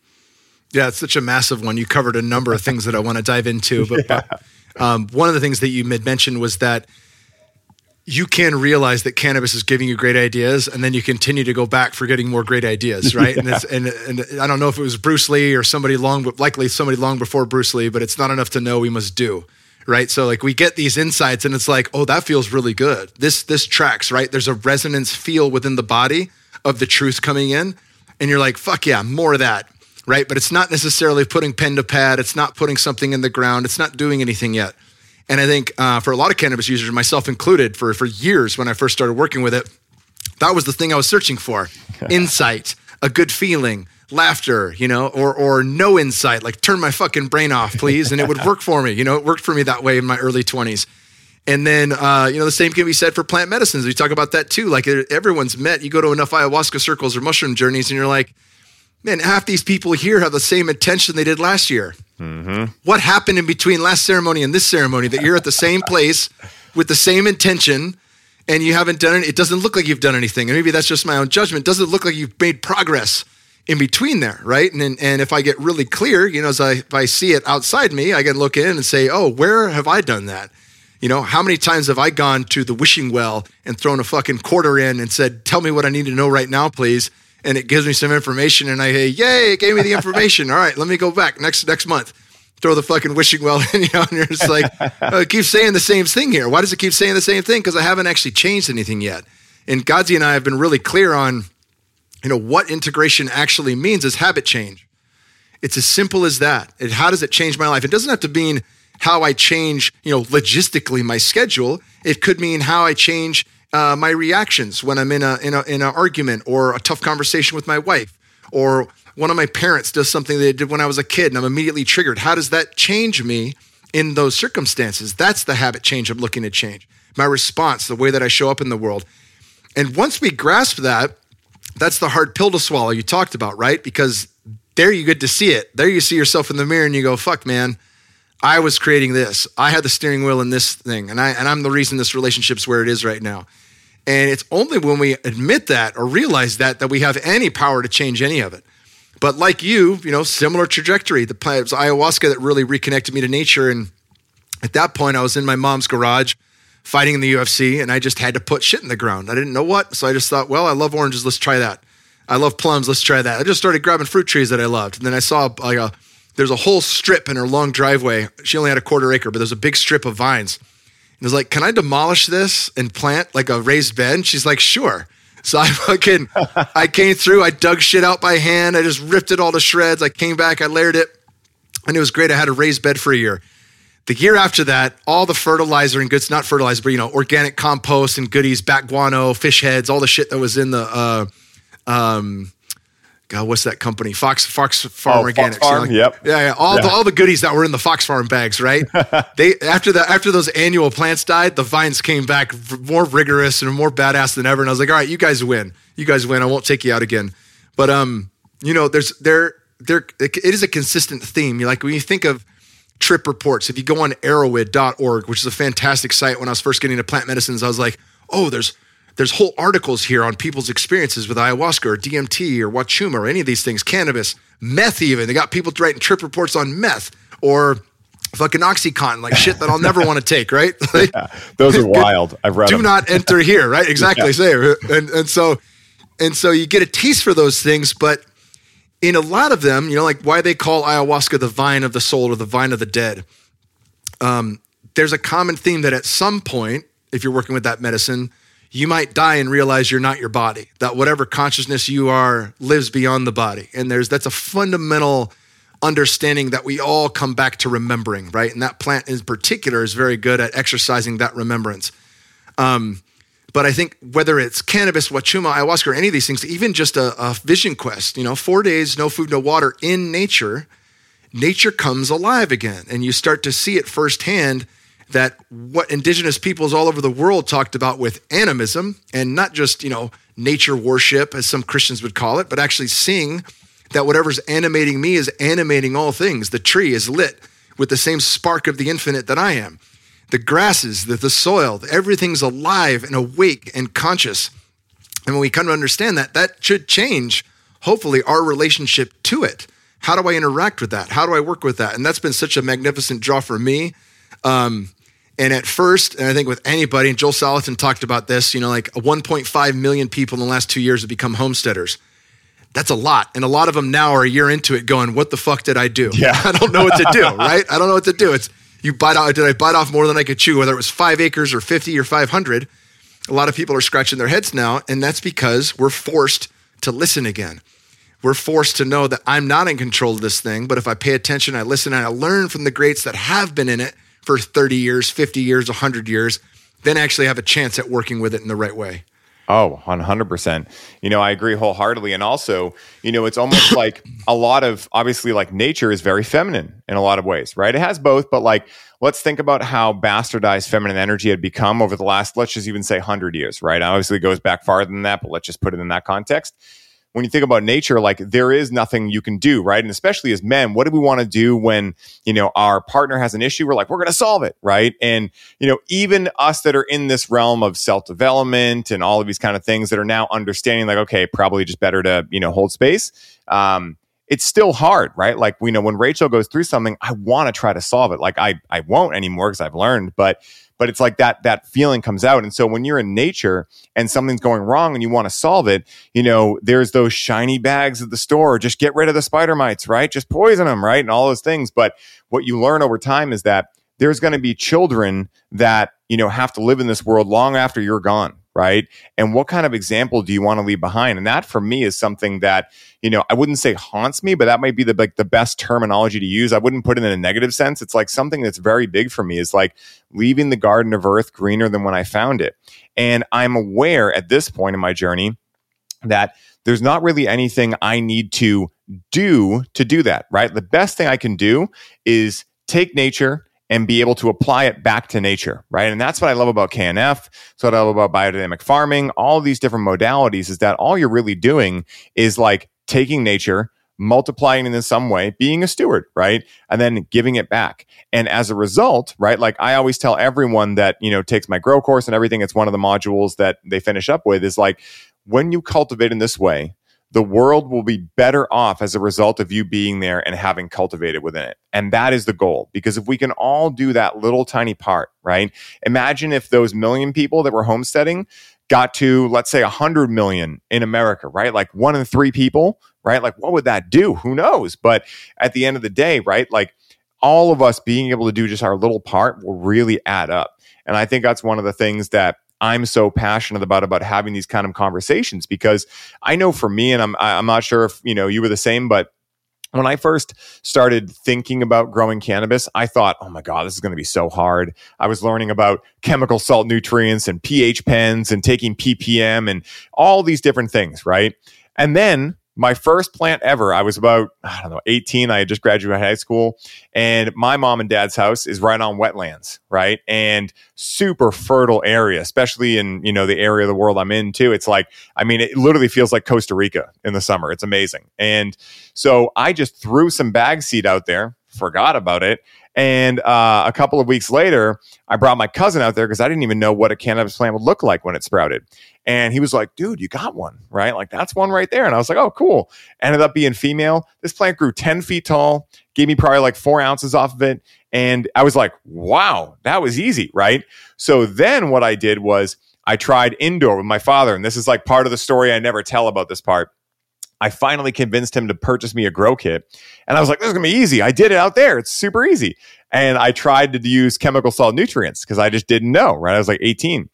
Yeah, it's such a massive one. You covered a number of things that I want to dive into, but, (laughs) yeah. but um, one of the things that you mentioned was that you can realize that cannabis is giving you great ideas, and then you continue to go back for getting more great ideas, (laughs) right? yeah. and, and, and I don't know if it was Bruce Lee or somebody long, likely somebody long before Bruce Lee, but it's not enough to know we must do, right? So like we get these insights, and it's like, oh, that feels really good. This this tracks, right? There's a resonance feel within the body of the truth coming in, and you're like, fuck yeah, more of that, right? But it's not necessarily putting pen to pad. It's not putting something in the ground. It's not doing anything yet. And I think uh, for a lot of cannabis users, myself included, for, for years when I first started working with it, that was the thing I was searching for (laughs) insight, a good feeling, laughter, you know, or, or no insight, like turn my fucking brain off, please. And it would work for me. You know, it worked for me that way in my early 20s. And then, uh, you know, the same can be said for plant medicines. We talk about that too. Like everyone's met, you go to enough ayahuasca circles or mushroom journeys, and you're like, man, half these people here have the same intention they did last year. Mm-hmm. What happened in between last ceremony and this ceremony that you're at the same place with the same intention and you haven't done it? It doesn't look like you've done anything. And maybe that's just my own judgment. It doesn't look like you've made progress in between there, right? And and if I get really clear, you know, as I if I see it outside me, I can look in and say, oh, where have I done that? You know, how many times have I gone to the wishing well and thrown a fucking quarter in and said, tell me what I need to know right now, please? And it gives me some information and I say, yay, it gave me the information. All right, let me go back next next month. Throw the fucking wishing well (laughs) in, you know, and you're just like, oh, it keeps saying the same thing here. Why does it keep saying the same thing? Because I haven't actually changed anything yet. And Godzi and I have been really clear on, you know, what integration actually means is habit change. It's as simple as that. And how does it change my life? It doesn't have to mean how I change, you know, logistically my schedule. It could mean how I change uh, my reactions when I'm in a in a in an argument or a tough conversation with my wife, or one of my parents does something they did when I was a kid, and I'm immediately triggered. How does that change me in those circumstances? That's the habit change I'm looking to change. My response, the way that I show up in the world, and once we grasp that, that's the hard pill to swallow you talked about, right? Because there you get to see it. There you see yourself in the mirror, and you go, "Fuck, man." I was creating this. I had the steering wheel in this thing, and I and I'm the reason this relationship's where it is right now. And it's only when we admit that or realize that that we have any power to change any of it. But like you, you know, similar trajectory. The it was ayahuasca that really reconnected me to nature. And at that point, I was in my mom's garage fighting in the UFC, and I just had to put shit in the ground. I didn't know what, so I just thought, well, I love oranges. Let's try that. I love plums. Let's try that. I just started grabbing fruit trees that I loved, and then I saw like a there's a whole strip in her long driveway. She only had a quarter acre, but there's a big strip of vines And I was like, "Can I demolish this and plant like a raised bed?" And she's like, "Sure." So I (laughs) fucking I came through. I dug shit out by hand. I just ripped it all to shreds. I came back. I layered it, and it was great. I had a raised bed for a year. The year after that, all the fertilizer and goods, not fertilizer, but you know, organic compost and goodies, bat guano, fish heads, all the shit that was in the uh, um, God, what's that company? Fox Fox Farm oh, Organics. Fox Farm, you know, like, yep. Yeah, yeah. All yeah. the all the goodies that were in the Fox Farm bags, right? (laughs) they after the after those annual plants died, the vines came back more rigorous and more badass than ever. And I was like, all right, you guys win. You guys win. I won't take you out again. But um, you know, there's there there it is a consistent theme. You like when you think of trip reports, if you go on erowid.org, which is a fantastic site when I was first getting into plant medicines, I was like, oh, there's there's whole articles here on people's experiences with ayahuasca or DMT or wachuma or any of these things, cannabis, meth even. They got people writing trip reports on meth or fucking OxyContin, like shit that I'll never want to take, right? Like, (laughs) yeah, those are (laughs) wild. I've read Do them. not enter here, right? (laughs) Exactly. yeah. Say, and, and so, and so you get a taste for those things, but in a lot of them, you know, like why they call ayahuasca the vine of the soul or the vine of the dead. Um, there's a common theme that at some point, if you're working with that medicine, you might die and realize you're not your body that whatever consciousness you are lives beyond the body. And there's that's a fundamental understanding that we all come back to remembering right? And that plant in particular is very good at exercising that remembrance. Um, but i think whether it's cannabis wachuma ayahuasca or any of these things even just a, a vision quest you know four days no food no water in nature nature comes alive again. And you start to see it firsthand that what indigenous peoples all over the world talked about with animism and not just, you know, nature worship as some Christians would call it, but actually seeing that whatever's animating me is animating all things. The tree is lit with the same spark of the infinite that I am. The grasses, the, the soil, everything's alive and awake and conscious. And when we come to understand that, that should change, hopefully, our relationship to it. How do I interact with that? How do I work with that? And that's been such a magnificent draw for me. Um, and at first, and I think with anybody, and Joel Salatin talked about this, you know, like 1.5 million people in the last two years have become homesteaders. That's a lot. And a lot of them now are a year into it going, what the fuck did I do? Yeah. (laughs) I don't know what to do, (laughs) right? I don't know what to do. It's you bite off, did I bite off more than I could chew, whether it was five acres or 50 or 500? A lot of people are scratching their heads now. And that's because we're forced to listen again. We're forced to know that I'm not in control of this thing, but if I pay attention, I listen, and I learn from the greats that have been in it for 30 years, 50 years, 100 years, then actually have a chance at working with it in the right way. Oh, 100%. You know, I agree wholeheartedly. And also, you know, it's almost (coughs) like a lot of obviously like nature is very feminine in a lot of ways, right? It has both, but like let's think about how bastardized feminine energy had become over the last, let's just even say 100 years, right? Obviously, it goes back farther than that, but let's just put it in that context when you think about nature, like there is nothing you can do, right? And especially as men, what do we want to do when, you know, our partner has an issue? We're like, we're going to solve it, right? And, you know, even us that are in this realm of self development and all of these kind of things that are now understanding, like, okay, probably just better to, you know, hold space. Um, it's still hard, right? Like we know when Rachel goes through something, I want to try to solve it. Like I, I won't anymore because I've learned, but but it's like that that feeling comes out. And so when you're in nature and something's going wrong and you want to solve it you know there's those shiny bags at the store just get rid of the spider mites right? Just poison them right? And all those things. But what you learn over time is that there's going to be children that you know have to live in this world long after you're gone right? And what kind of example do you want to leave behind? And that for me is something that, you know, I wouldn't say haunts me, but that might be the like the best terminology to use. I wouldn't put it in a negative sense. It's like something that's very big for me is like leaving the garden of earth greener than when I found it. And I'm aware at this point in my journey that there's not really anything I need to do to do that, right? The best thing I can do is take nature and be able to apply it back to nature, right? And that's what I love about KNF. So what I love about biodynamic farming, all these different modalities is that all you're really doing is like taking nature, multiplying it in some way, being a steward, right? And then giving it back. And as a result, right, like I always tell everyone that, you know, takes my grow course and everything, it's one of the modules that they finish up with is like when you cultivate in this way, the world will be better off as a result of you being there and having cultivated within it. And that is the goal. Because if we can all do that little tiny part, right? Imagine if those million people that were homesteading got to, let's say, 100 million in America, right? Like one in three people, right? Like what would that do? Who knows? But at the end of the day, right? Like all of us being able to do just our little part will really add up. And I think that's one of the things that I'm so passionate about about having these kind of conversations because I know for me, and I'm I'm not sure if you know you were the same, but when I first started thinking about growing cannabis, I thought, oh my God, this is going to be so hard. I was learning about chemical salt nutrients and pH pens and taking ppm and all these different things, right? And then my first plant ever, I was about, I don't know, 18. I had just graduated high school. And my mom and dad's house is right on wetlands, right? And super fertile area, especially in, you know, the area of the world I'm in too. It's like, I mean, it literally feels like Costa Rica in the summer. It's amazing. And so I just threw some bag seed out there, forgot about it. And uh, a couple of weeks later, I brought my cousin out there because I didn't even know what a cannabis plant would look like when it sprouted. And he was like, dude, you got one, right? Like, that's one right there. And I was like, oh, cool. Ended up being female. This plant grew 10 feet tall, gave me probably like four ounces off of it. And I was like, wow, that was easy, right? So then what I did was I tried indoor with my father. And this is like part of the story I never tell about this part. I finally convinced him to purchase me a grow kit. And I was like, this is going to be easy. I did it out there. It's super easy. And I tried to use chemical salt nutrients because I just didn't know, right? I was like 18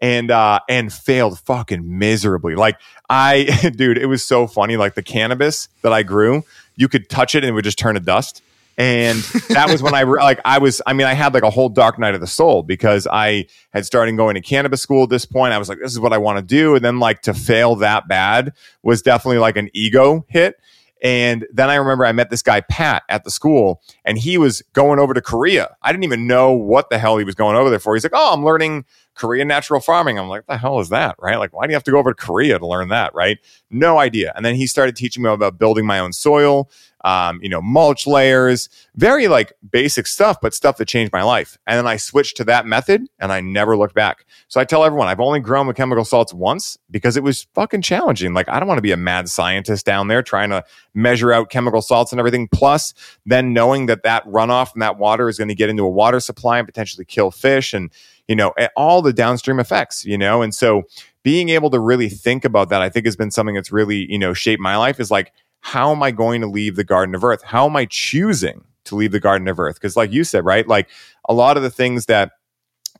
and uh and failed fucking miserably. Like I (laughs) dude, it was so funny. Like the cannabis that I grew, you could touch it and it would just turn to dust. And that was when I like I was I mean I had like a whole dark night of the soul because I had started going to cannabis school at this point. I was like this is what I want to do and then like to fail that bad was definitely like an ego hit. And then I remember I met this guy, Pat, at the school, and he was going over to Korea. I didn't even know what the hell he was going over there for. He's like, Oh, I'm learning Korean natural farming. I'm like, what the hell is that? Right? Like, why do you have to go over to Korea to learn that? Right? No idea. And then he started teaching me about building my own soil, um, you know, mulch layers, very like basic stuff, but stuff that changed my life. And then I switched to that method and I never looked back. So I tell everyone I've only grown with chemical salts once because it was fucking challenging. Like, I don't want to be a mad scientist down there trying to measure out chemical salts and everything. Plus, then knowing that that runoff from that water is going to get into a water supply and potentially kill fish and you know, all the downstream effects, you know? And so being able to really think about that, I think has been something that's really, you know, shaped my life is like, how am I going to leave the Garden of Earth? How am I choosing to leave the Garden of Earth? Because, like you said, right? Like a lot of the things that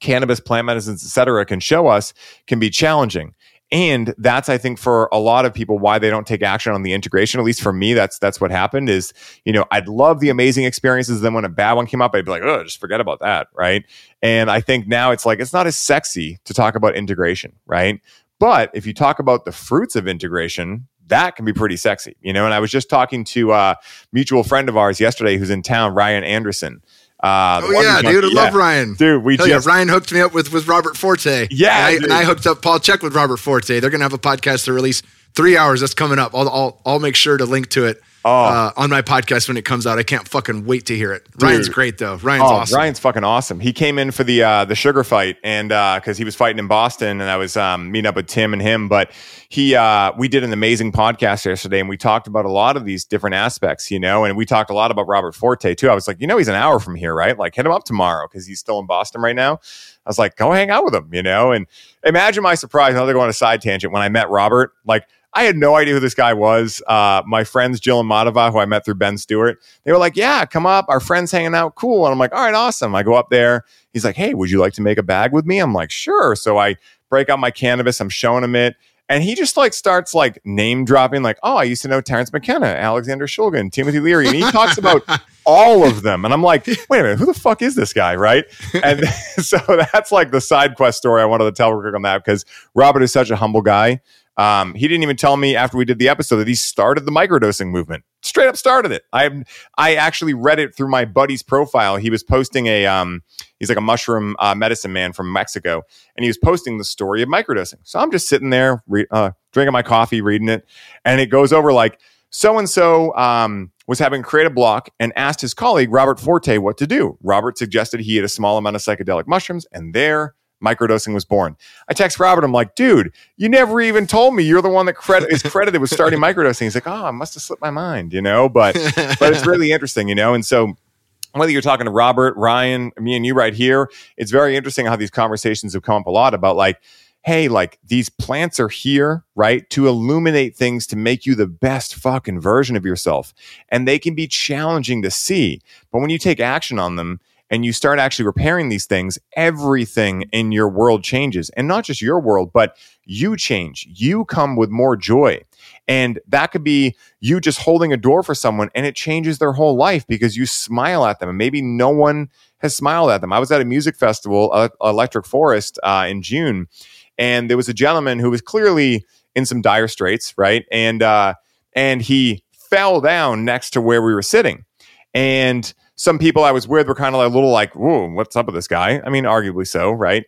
cannabis, plant medicines, et cetera, can show us can be challenging and that's i think for a lot of people why they don't take action on the integration. At least for me that's that's what happened is you know i'd love the amazing experiences. Then when a bad one came up i'd be like oh just forget about that right? And i think now it's like it's not as sexy to talk about integration right? But if you talk about the fruits of integration that can be pretty sexy you know? And i was just talking to a mutual friend of ours yesterday who's in town ryan anderson uh, oh yeah, dude, I yeah. love Ryan. Dude, we Hell just yeah, Ryan hooked me up with with Robert Forte. Yeah, and I, and I, hooked up Paul Chek with Robert Forte. They're gonna have a podcast to release three hours. That's coming up. I'll I'll, I'll make sure to link to it oh. uh, on my podcast when it comes out. I can't fucking wait to hear it. Dude. Ryan's great though. Ryan's oh, awesome. Ryan's fucking awesome. He came in for the uh, the sugar fight and because uh, he was fighting in Boston and I was um, meeting up with Tim and him. But he uh, we did an amazing podcast yesterday and we talked about a lot of these different aspects, you know, and we talked a lot about Robert Forte too. I was like, you know, he's an hour from here, right? Like hit him up tomorrow because he's still in Boston right now. I was like, go hang out with him, you know, and imagine my surprise. Another going on a side tangent when I met Robert, like I had no idea who this guy was. Uh, my friends Jill and Madhava, who I met through Ben Stewart, they were like, "Yeah, come up. Our friends hanging out. Cool." And I'm like, "All right, awesome." I go up there. He's like, "Hey, would you like to make a bag with me?" I'm like, "Sure." So I break out my cannabis. I'm showing him it. And he just like starts like name dropping, like, oh, I used to know Terence McKenna, Alexander Shulgin, Timothy Leary. And he talks about (laughs) all of them. And I'm like, wait a minute, who the fuck is this guy? Right. And (laughs) so that's like the side quest story I wanted to tell real quick on that because Robert is such a humble guy. Um, he didn't even tell me after we did the episode that he started the microdosing movement. Straight up started it. I I actually read it through my buddy's profile. He was posting a um, he's like a mushroom uh, medicine man from Mexico, and he was posting the story of microdosing. So I'm just sitting there, re- uh, drinking my coffee, reading it, and it goes over like so and so um was having creative block and asked his colleague Robert Forte what to do. Robert suggested he eat a small amount of psychedelic mushrooms, and there microdosing was born. I text Robert. I'm like, dude, you never even told me you're the one that credit is credited with starting (laughs) microdosing. He's like, ah, oh, I must have slipped my mind, you know. But but it's really interesting, you know. And so whether you're talking to Robert, Ryan, me, and you right here, it's very interesting how these conversations have come up a lot about like. Hey, like these plants are here, right? To illuminate things to make you the best fucking version of yourself. And they can be challenging to see. But when you take action on them, and you start actually repairing these things, everything in your world changes. And not just your world, but you change. You come with more joy. And that could be you just holding a door for someone and it changes their whole life because you smile at them. And maybe no one has smiled at them. I was at a music festival, uh, Electric Forest, uh, in June, and there was a gentleman who was clearly in some dire straits, right? And, uh, and he fell down next to where we were sitting. And some people I was with were kind of like a little like, "Whoa, what's up with this guy?" I mean, arguably so, right?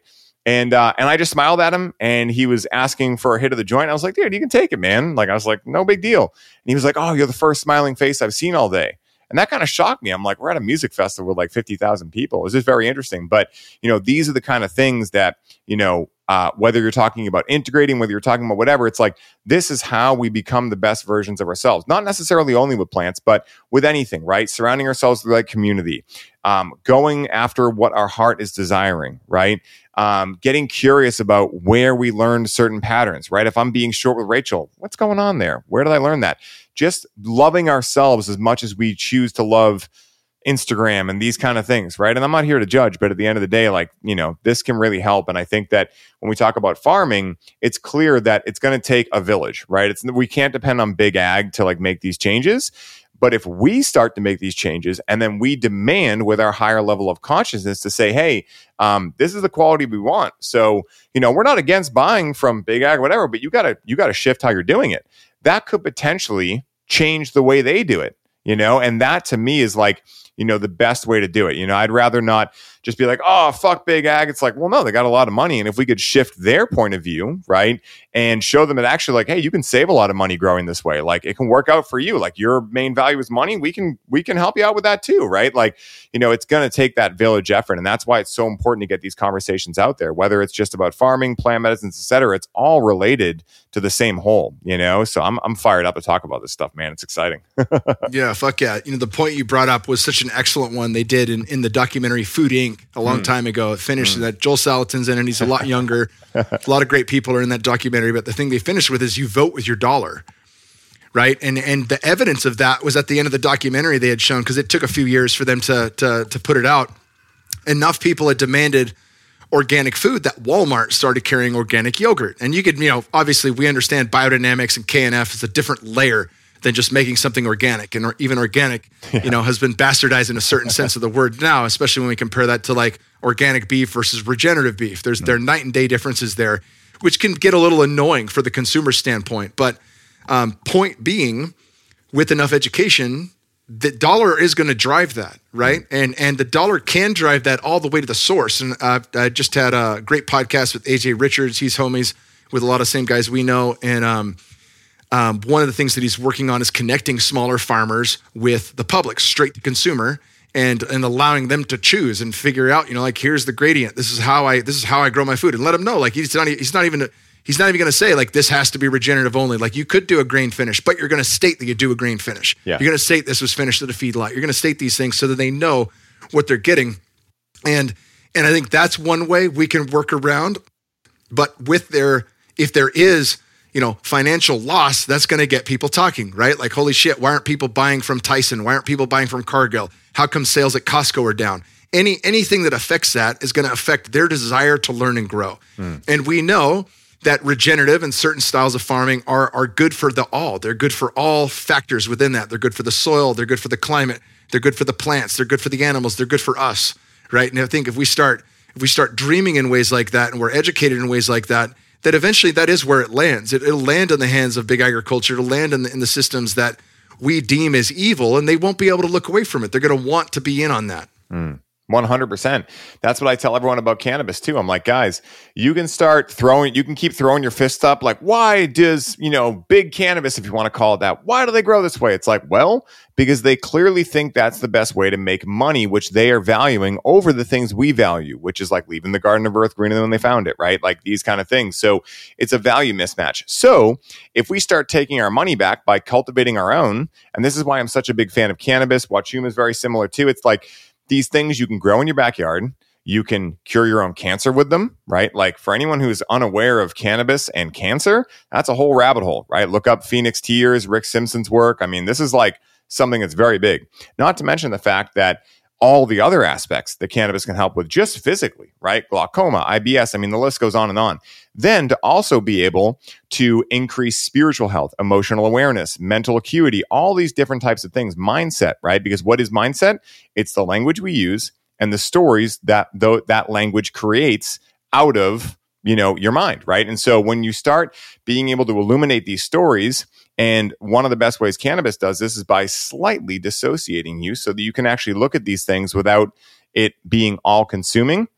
And uh, and I just smiled at him, and he was asking for a hit of the joint. I was like, "Dude, you can take it, man." Like I was like, "No big deal." And he was like, "Oh, you're the first smiling face I've seen all day." And that kind of shocked me. I'm like, we're at a music festival with like 50,000 people. It was just very interesting. But, you know, these are the kind of things that, you know, uh, whether you're talking about integrating, whether you're talking about whatever, it's like this is how we become the best versions of ourselves. Not necessarily only with plants, but with anything, right? Surrounding ourselves with like community, um, going after what our heart is desiring, right? Um, getting curious about where we learned certain patterns, right? If I'm being short with Rachel, what's going on there? Where did I learn that? Just loving ourselves as much as we choose to love Instagram and these kind of things, right? And I'm not here to judge, but at the end of the day, like, you know, this can really help. And I think that when we talk about farming, it's clear that it's going to take a village, right? It's we can't depend on big ag to like make these changes. But if we start to make these changes and then we demand with our higher level of consciousness to say, hey, um, this is the quality we want. So, you know, we're not against buying from big ag, whatever, but you gotta you gotta shift how you're doing it. That could potentially change the way they do it, you know? And that to me is like, you know, the best way to do it. You know, I'd rather not just be like, oh, fuck big ag. It's like, well, no, they got a lot of money. And if we could shift their point of view, right, and show them that actually, like, hey, you can save a lot of money growing this way. Like, it can work out for you. Like, your main value is money. We can we can help you out with that too, right? Like, you know, it's going to take that village effort, and that's why it's so important to get these conversations out there. Whether it's just about farming, plant medicines, etc., it's all related to the same whole. You know, so I'm I'm fired up to talk about this stuff, man. It's exciting. (laughs) yeah, fuck yeah. You know, the point you brought up was such an excellent one. They did in in the documentary Food Inc a long mm. time ago. It finished mm. that Joel Salatin's in, and he's a lot younger. (laughs) a lot of great people are in that documentary. But the thing they finished with is you vote with your dollar, right? And and the evidence of that was at the end of the documentary they had shown because it took a few years for them to to to put it out. Enough people had demanded organic food that Walmart started carrying organic yogurt. And you could, you know, obviously we understand biodynamics and KNF is a different layer than just making something organic. And or even organic, yeah. you know, has been bastardized in a certain sense of the word now, especially when we compare that to like organic beef versus regenerative beef. There's mm. there night and day differences there, which can get a little annoying for the consumer standpoint. But um, point being, with enough education, the dollar is going to drive that, right? Mm. And and the dollar can drive that all the way to the source. And uh, I just had a great podcast with AJ Richards. He's homies with a lot of same guys we know, and um, um, one of the things that he's working on is connecting smaller farmers with the public, straight to consumer, and and allowing them to choose and figure out, you know, like here's the gradient. This is how I this is how I grow my food, and let them know. Like he's not he's not even he's not even going to say like this has to be regenerative only. Like you could do a grain finish, but you're going to state that you do a grain finish. Yeah. You're going to state this was finished at a feedlot. You're going to state these things so that they know what they're getting, and and I think that's one way we can work around. But with their if there is you know, financial loss, that's going to get people talking, right? Like, holy shit, why aren't people buying from Tyson? Why aren't people buying from Cargill? How come sales at Costco are down? Any anything that affects that is going to affect their desire to learn and grow. Mm. And we know that regenerative and certain styles of farming are are good for the all. They're good for all factors within that. They're good for the soil, they're good for the climate, they're good for the plants, they're good for the animals, they're good for us, right? And I think if we start if we start dreaming in ways like that and we're educated in ways like that, that eventually that is where it lands. It, will land in the hands of big agriculture. It'll land in the, in the systems that we deem as evil, and they won't be able to look away from it. They're going to want to be in on that. Mm. 100%. That's what I tell everyone about cannabis too. I'm like, guys, you can start throwing, you can keep throwing your fist up. Like, why does, you know, big cannabis, if you want to call it that, why do they grow this way? It's like, well, because they clearly think that's the best way to make money, which they are valuing over the things we value, which is like leaving the Garden of Earth greener than when they found it, right? Like these kind of things. So it's a value mismatch. So if we start taking our money back by cultivating our own, and this is why I'm such a big fan of cannabis, Wachuma is very similar too. It's like, these things you can grow in your backyard. You can cure your own cancer with them, right? Like for anyone who's unaware of cannabis and cancer, that's a whole rabbit hole, right? Look up Phoenix Tears, Rick Simpson's work. I mean, this is like something that's very big. Not to mention the fact that all the other aspects that cannabis can help with just physically, right? Glaucoma, IBS, I mean, the list goes on and on. Then to also be able to increase spiritual health, emotional awareness, mental acuity, all these different types of things, mindset, right? Because what is mindset? It's the language we use and the stories that though that language creates out of you know your mind right and so when you start being able to illuminate these stories and one of the best ways cannabis does this is by slightly dissociating you so that you can actually look at these things without it being all consuming.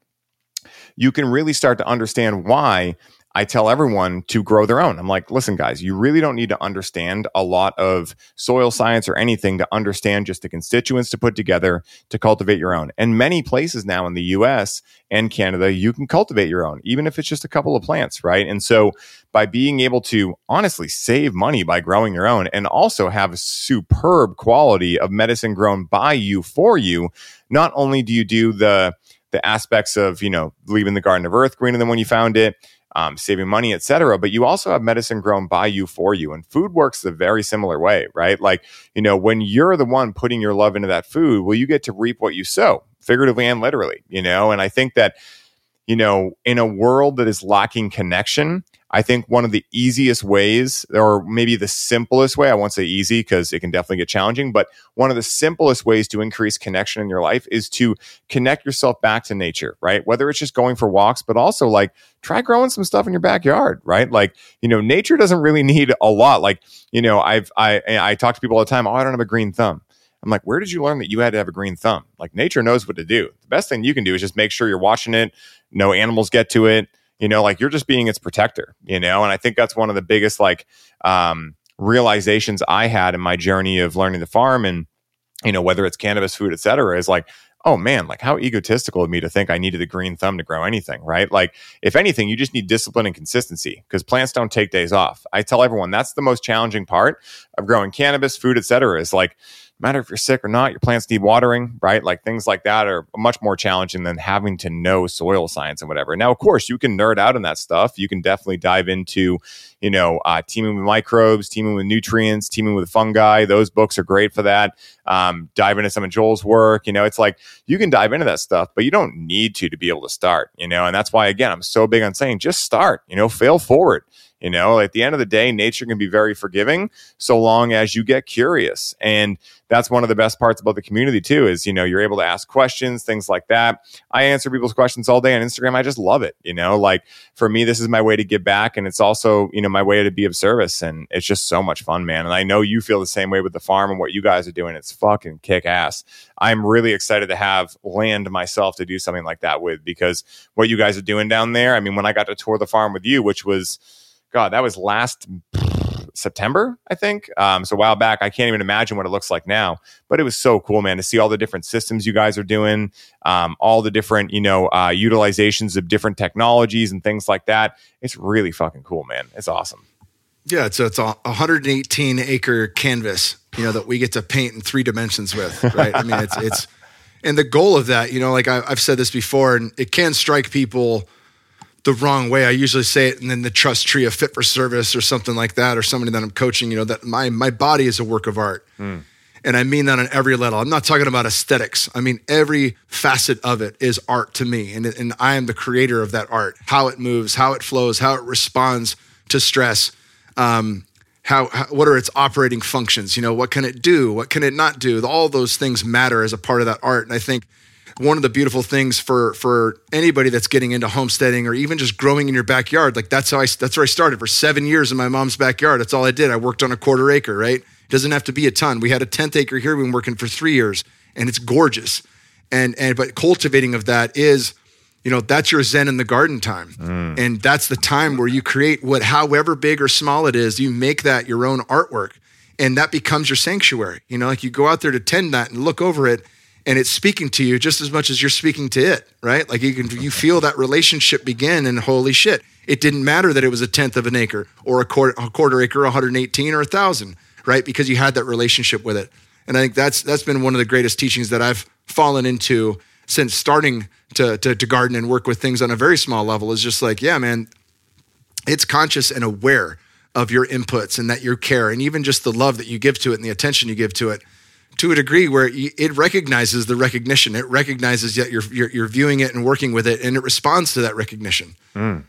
You can really start to understand why I tell everyone to grow their own. I'm like, listen, guys, you really don't need to understand a lot of soil science or anything to understand just the constituents to put together to cultivate your own. And many places now in the US and Canada, you can cultivate your own, even if it's just a couple of plants, right? And so by being able to honestly save money by growing your own and also have a superb quality of medicine grown by you for you, not only do you do the the aspects of, you know, leaving the garden of earth greener than when you found it, um, saving money, etc. But you also have medicine grown by you for you, and food works a very similar way, right? Like you know, when you're the one putting your love into that food, well, you get to reap what you sow, figuratively and literally, you know. And I think that you know, in a world that is lacking connection, I think one of the easiest ways, or maybe the simplest way, I won't say easy because it can definitely get challenging, but one of the simplest ways to increase connection in your life is to connect yourself back to nature, right? Whether it's just going for walks, but also like try growing some stuff in your backyard, right? Like, you know, nature doesn't really (laughs) need a lot. Like, you know, I've, I, I talk to people all the time, oh, I don't have a green thumb. I'm like, where did you learn that you had to have a green thumb? Like, nature knows what to do. The best thing you can do is just make sure you're watching it, no animals get to it you know like you're just being its protector you know? And i think that's one of the biggest like um realizations i had in my journey of learning to farm and you know whether it's cannabis food et cetera is like oh man like how egotistical of me to think i needed a green thumb to grow anything right? Like if anything you just need discipline and consistency because plants don't take days off. I tell everyone that's the most challenging part of growing cannabis food et cetera is like matter if you're sick or not, your plants need watering, right? Like things like that are much more challenging than having to know soil science and whatever. Now, of course, you can nerd out in that stuff. You can definitely dive into, you know, uh, teeming with microbes, teeming with nutrients, teeming with fungi. Those books are great for that. Um, dive into some of Joel's work. You know, it's like you can dive into that stuff, but you don't need to to be able to start, you know, and that's why, again, I'm so big on saying just start, you know, fail forward. You know, at the end of the day, nature can be very forgiving so long as you get curious. And that's one of the best parts about the community too is you know you're able to ask questions things like that. I answer people's questions all day on instagram. I just love it you know? Like for me this is my way to give back and it's also you know my way to be of service and it's just so much fun man. And i know you feel the same way with the farm and what you guys are doing. It's fucking kick ass i'm really excited to have land myself to do something like that with because what you guys are doing down there i mean when i got to tour the farm with you which was God, that was last September, I think. Um, so a while back, I can't even imagine what it looks like now. But it was so cool, man, to see all the different systems you guys are doing, um, all the different, you know, uh, utilizations of different technologies and things like that. It's really fucking cool, man. It's awesome. Yeah, so it's a 118 acre canvas, you know, that we get to paint in three dimensions with, right? I mean, it's it's, and the goal of that, you know, like I, I've said this before, and it can strike people the wrong way. I usually say it and then the trust tree of fit for service or something like that, or somebody that I'm coaching, you know, that my my body is a work of art. Mm. And I mean that on every level. I'm not talking about aesthetics. I mean, every facet of it is art to me. And, and I am the creator of that art. How it moves, how it flows, how it responds to stress. Um, how, how, what are its operating functions? You know, what can it do? What can it not do? All those things matter as a part of that art. And I think one of the beautiful things for for anybody that's getting into homesteading or even just growing in your backyard like that's how I that's where I started. For 7 years in my mom's backyard that's all I did. I worked on a quarter acre right? It doesn't have to be a ton. We had a tenth acre here we've been working for 3 years and it's gorgeous. And and but cultivating of that is you know that's your zen in the garden time. Mm. and that's the time where you create what however big or small it is you make that your own artwork. And that becomes your sanctuary. You know like you go out there to tend that and look over it and it's speaking to you just as much as you're speaking to it, right? Like you can you feel that relationship begin, and holy shit, it didn't matter that it was a tenth of an acre or a quarter, a quarter acre, 118 or a thousand, right? Because you had that relationship with it, and I think that's that's been one of the greatest teachings that I've fallen into since starting to, to, to garden and work with things on a very small level. Is just like, yeah, man, it's conscious and aware of your inputs and that you care, and even just the love that you give to it and the attention you give to it to a degree where it recognizes the recognition. It recognizes that you're, you're, you're viewing it and working with it, and it responds to that recognition. Mm.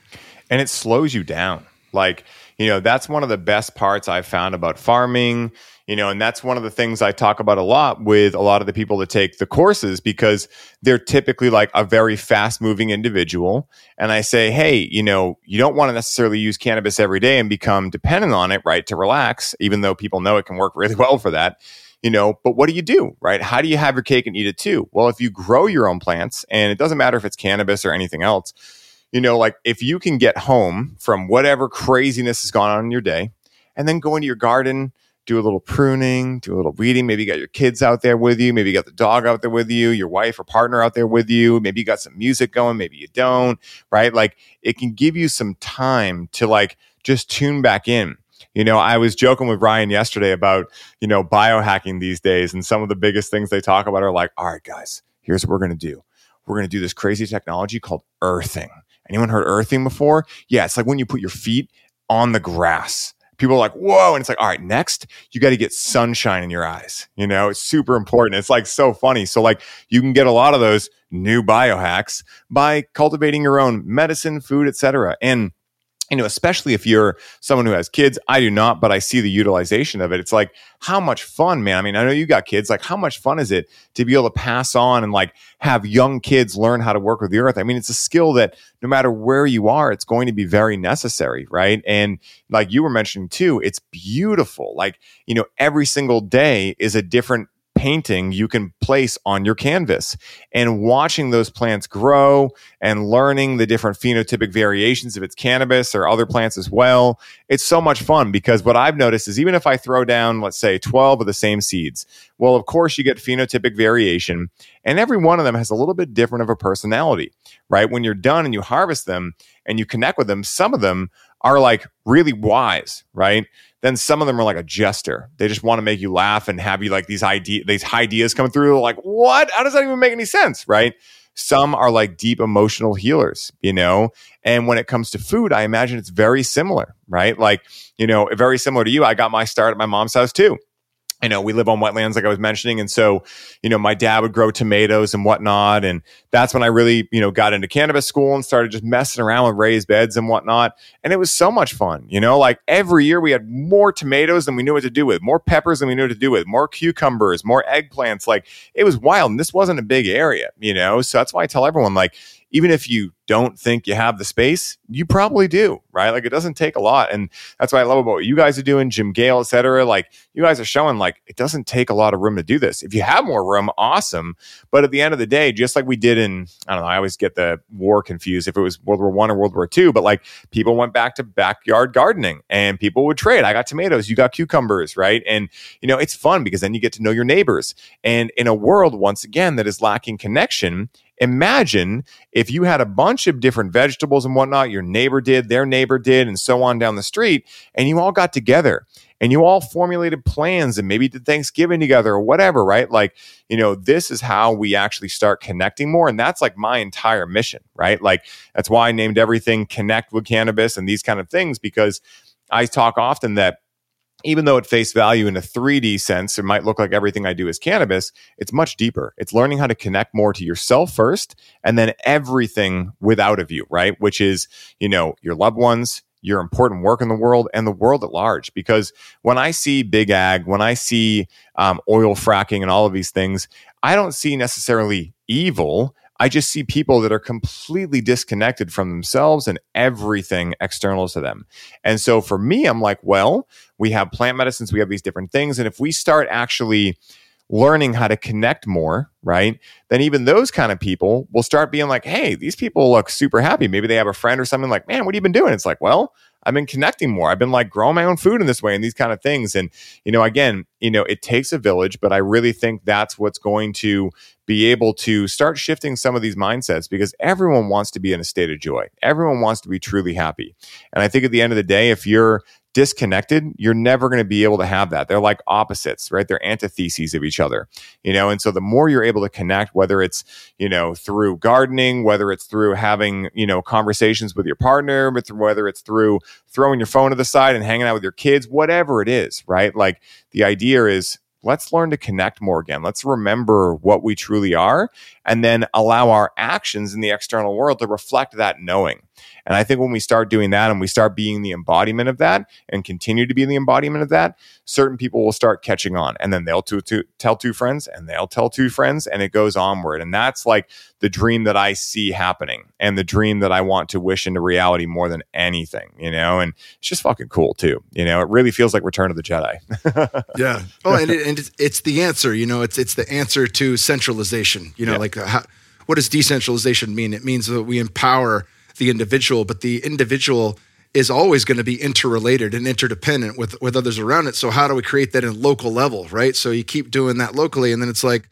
And it slows you down. Like, you know, that's one of the best parts I've found about farming, you know, and that's one of the things I talk about a lot with a lot of the people that take the courses because they're typically like a very fast moving individual. And I say, hey, you know, you don't want to necessarily use cannabis every day and become dependent on it, right, to relax, even though people know it can work really (laughs) well for that you know, but what do you do, right? How do you have your cake and eat it too? Well, if you grow your own plants, and it doesn't matter if it's cannabis or anything else, you know, like if you can get home from whatever craziness has gone on in your day and then go into your garden, do a little pruning, do a little weeding. Maybe you got your kids out there with you. Maybe you got the dog out there with you, your wife or partner out there with you. Maybe you got some music going. Maybe you don't, right? Like it can give you some time to like just tune back in you know, I was joking with Ryan yesterday about, you know, biohacking these days. And some of the biggest things they talk about are like, all right, guys, here's what we're going to do. We're going to do this crazy technology called earthing. Anyone heard earthing before? Yeah, it's like when you put your feet on the grass. People are like, whoa. And it's like, all right, next, you got to get sunshine in your eyes. You know, it's super important. It's like so funny. So, like, you can get a lot of those new biohacks by cultivating your own medicine, food, etc. And you know, especially if you're someone who has kids, I do not, but I see the utilization of it. It's like, how much fun, man. I mean, I know you got kids. Like, how much fun is it to be able to pass on and like have young kids learn how to work with the earth? I mean, it's a skill that no matter where you are, it's going to be very necessary, right? And like you were mentioning too, it's beautiful. Like, you know, every single day is a different painting you can place on your canvas and watching those plants grow and learning the different phenotypic variations if it's cannabis or other plants as well. It's so much fun because what I've noticed is even if I throw down, let's say 12 of the same seeds, well, of course you get phenotypic variation and every one of them has a little bit different of a personality, right? When you're done and you harvest them and you connect with them, some of them are like really wise, right? Then some of them are like a jester. They just want to make you laugh and have you like these idea these ideas come through. Like, what? How does that even make any sense? Right. Some are like deep emotional healers, you know? And when it comes to food, I imagine it's very similar, right? Like, you know, very similar to you. I got my start at my mom's house too you know, we live on wetlands, like I was mentioning. And so, you know, my dad would grow tomatoes and whatnot. And that's when I really, you know, got into cannabis school and started just messing around with raised beds and whatnot. And it was so much fun, you know, like every year we had more tomatoes than we knew what to do with, more peppers than we knew what to do with, more cucumbers, more eggplants. Like it was wild. And this wasn't a big area, you know? So that's why I tell everyone, like, even if you don't think you have the space, you probably do, right? Like it doesn't take a lot. And that's what I love about what you guys are doing, Jim Gale, et cetera. Like you guys are showing like it doesn't take a lot of room to do this. If you have more room, awesome. But at the end of the day, just like we did in, I don't know, I always get the war confused if it was World War One or World War Two, but like people went back to backyard gardening and people would trade. I got tomatoes, you got cucumbers, right? And you know, it's fun because then you get to know your neighbors. And in a world, once again, that is lacking connection, Imagine if you had a bunch of different vegetables and whatnot, your neighbor did, their neighbor did, and so on down the street, and you all got together and you all formulated plans and maybe did Thanksgiving together or whatever, right? Like, you know, this is how we actually start connecting more. And that's like my entire mission, right? Like, that's why I named everything Connect with Cannabis and these kind of things because I talk often that even though at face value in a 3D sense, it might look like everything I do is cannabis, it's much deeper. It's learning how to connect more to yourself first and then everything without of you, right? Which is, you know, your loved ones, your important work in the world and the world at large. Because when I see big ag, when I see um, oil fracking and all of these things, I don't see necessarily evil. I just see people that are completely disconnected from themselves and everything external to them. And so for me, I'm like, well, we have plant medicines, we have these different things. And if we start actually learning how to connect more, right? Then even those kind of people will start being like, hey, these people look super happy. Maybe they have a friend or something like, man, what have you been doing? It's like, well, I've been connecting more. I've been like growing my own food in this way and these kind of things. And, you know, again, you know, it takes a village, but I really think that's what's going to be able to start shifting some of these mindsets because everyone wants to be in a state of joy. Everyone wants to be truly happy. And I think at the end of the day, if you're disconnected, you're never going to be able to have that. They're like opposites, right? They're antitheses of each other, you know? And so the more you're able to connect, whether it's, you know, through gardening, whether it's through having, you know, conversations with your partner, whether it's through throwing your phone to the side and hanging out with your kids, whatever it is, right? Like the idea is let's learn to connect more again. Let's remember what we truly are and then allow our actions in the external world to reflect that knowing. And I think when we start doing that and we start being the embodiment of that and continue to be the embodiment of that, certain people will start catching on. And then they'll to, to, tell two friends and they'll tell two friends and it goes onward. And that's like the dream that I see happening and the dream that I want to wish into reality more than anything, you know? And it's just fucking cool too. You know, it really feels like Return of the Jedi. (laughs) yeah. Oh, and, it, and it's the answer, you know, it's, it's the answer to centralization, you know, yeah. like uh, how, what does decentralization mean? It means that we empower the individual, but the individual is always going to be interrelated and interdependent with with others around it. So how do we create that in local level, right? So you keep doing that locally, and then it's like,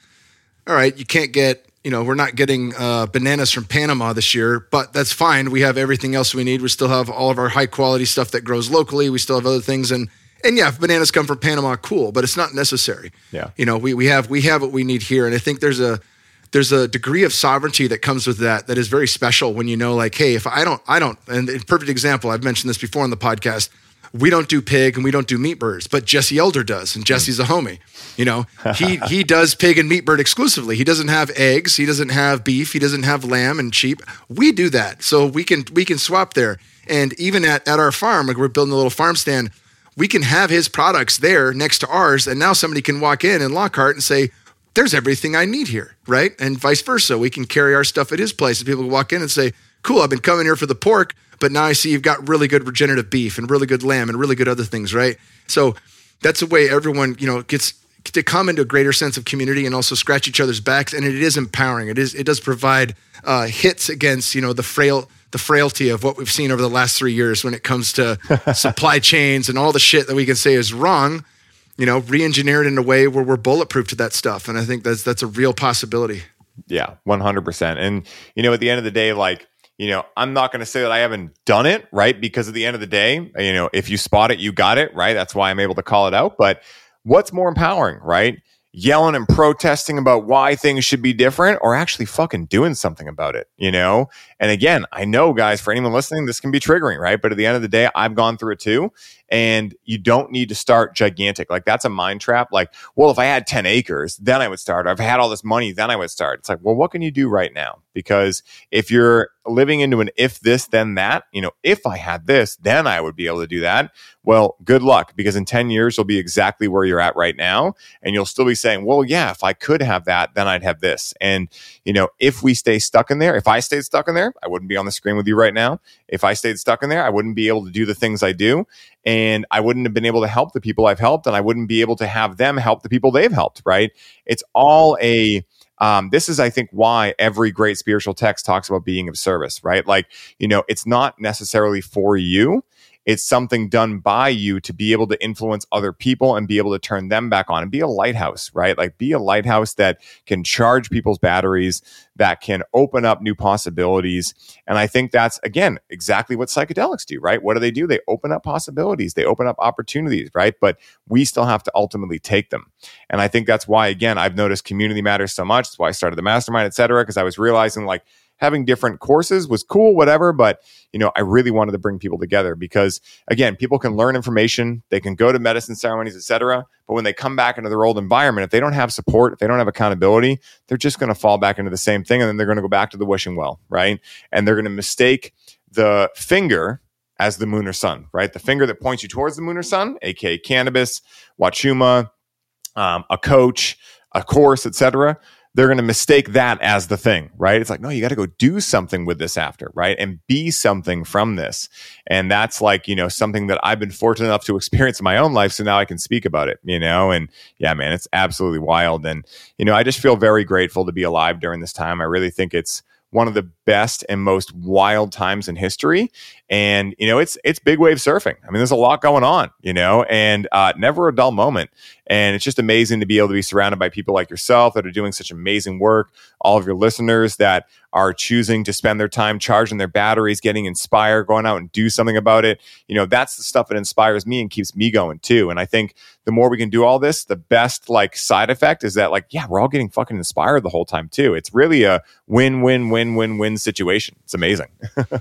all right, you can't get you know we're not getting uh, bananas from Panama this year, but that's fine. We have everything else we need. We still have all of our high quality stuff that grows locally. We still have other things and. And yeah, if bananas come from Panama, cool, but it's not necessary. Yeah. You know, we, we have we have what we need here. And I think there's a there's a degree of sovereignty that comes with that that is very special when you know like hey if i don't i don't and perfect example i've mentioned this before on the podcast we don't do pig and we don't do meat birds but jesse elder does and jesse's a homie you know? (laughs) He he does pig and meat bird exclusively. He doesn't have eggs he doesn't have beef he doesn't have lamb and sheep. We do that so we can we can swap there. And even at, at our farm, like we're building a little farm stand, we can have his products there next to ours. And now somebody can walk in in Lockhart and say, there's everything I need here, right? And vice versa. We can carry our stuff at his place. And people can walk in and say, cool, I've been coming here for the pork, but now I see you've got really good regenerative beef and really good lamb and really good other things, right? So that's a way everyone, you know, gets to come into a greater sense of community and also scratch each other's backs. And it is empowering. It is, it does provide uh, hits against, you know, the frail, the frailty of what we've seen over the last three years when it comes to (laughs) supply chains and all the shit that we can say is wrong, you know, re-engineer it in a way where we're bulletproof to that stuff. And I think that's, that's a real possibility. Yeah, 100%. And, you know, at the end of the day, like, you know, I'm not going to say that I haven't done it, right? Because at the end of the day, you know, if you spot it, you got it, right? That's why I'm able to call it out. But what's more empowering, right? Yelling and protesting about why things should be different or actually fucking doing something about it, you know? And again, I know, guys, for anyone listening, this can be triggering, right? But at the end of the day, I've gone through it too. And you don't need to start gigantic. Like that's a mind trap. Like, well, if I had 10 acres, then I would start. Or if I had all this money, then I would start. It's like, well, what can you do right now? Because if you're living into an if this, then that, you know, if I had this, then I would be able to do that. Well, good luck because in 10 years, you'll be exactly where you're at right now. And you'll still be saying, well, yeah, if I could have that, then I'd have this. And, you know, if we stay stuck in there, if I stayed stuck in there, I wouldn't be on the screen with you right now. If I stayed stuck in there, I wouldn't be able to do the things I do. And I wouldn't have been able to help the people I've helped. And I wouldn't be able to have them help the people they've helped, right? It's all a, um, this is, I think, why every great spiritual text talks about being of service, right? Like, you know, it's not necessarily for you it's something done by you to be able to influence other people and be able to turn them back on and be a lighthouse, right? Like be a lighthouse that can charge people's batteries, that can open up new possibilities. And I think that's, again, exactly what psychedelics do, right? What do they do? They open up possibilities, they open up opportunities, right? But we still have to ultimately take them. And I think that's why, again, I've noticed community matters so much. That's why I started the mastermind, et cetera, because I was realizing like, having different courses was cool, whatever. But, you know, I really wanted to bring people together because, again, people can learn information, they can go to medicine ceremonies, etc. But when they come back into their old environment, if they don't have support, if they don't have accountability, they're just going to fall back into the same thing. And then they're going to go back to the wishing well, right? And they're going to mistake the finger as the moon or sun, right? The finger that points you towards the moon or sun, aka cannabis, wachuma, um, a coach, a course, etc they're going to mistake that as the thing, right? It's like, no, you got to go do something with this after, right? And be something from this. And that's like, you know, something that I've been fortunate enough to experience in my own life. So now I can speak about it, you know? And yeah, man, it's absolutely wild. And, you know, I just feel very grateful to be alive during this time. I really think it's, one of the best and most wild times in history. And you know, it's it's big wave surfing. I mean, there's a lot going on, you know, and uh, never a dull moment. And it's just amazing to be able to be surrounded by people like yourself that are doing such amazing work. All of your listeners that are choosing to spend their time charging their batteries, getting inspired, going out and do something about it. You know, that's the stuff that inspires me and keeps me going too. And I think the more we can do all this, the best like side effect is that like, yeah, we're all getting fucking inspired the whole time too. It's really a win, win, win, win, win situation. It's amazing.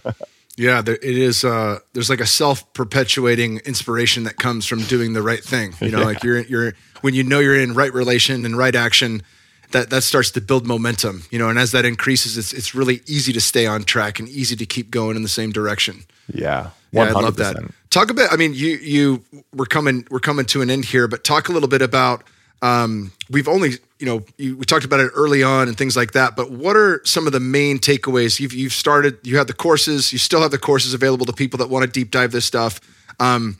(laughs) yeah, there, it is. Uh, there's like a self perpetuating inspiration that comes from doing the right thing. You know, yeah. like you're you're when you know you're in right relation and right action, that that starts to build momentum. You know, and as that increases, it's it's really easy to stay on track and easy to keep going in the same direction. Yeah, 100%. yeah, I love that. Talk a bit. I mean, you you we're coming we're coming to an end here, but talk a little bit about um, we've only, you know, you, we talked about it early on and things like that. But what are some of the main takeaways? You've you've started, you have the courses, you still have the courses available to people that want to deep dive this stuff. Um,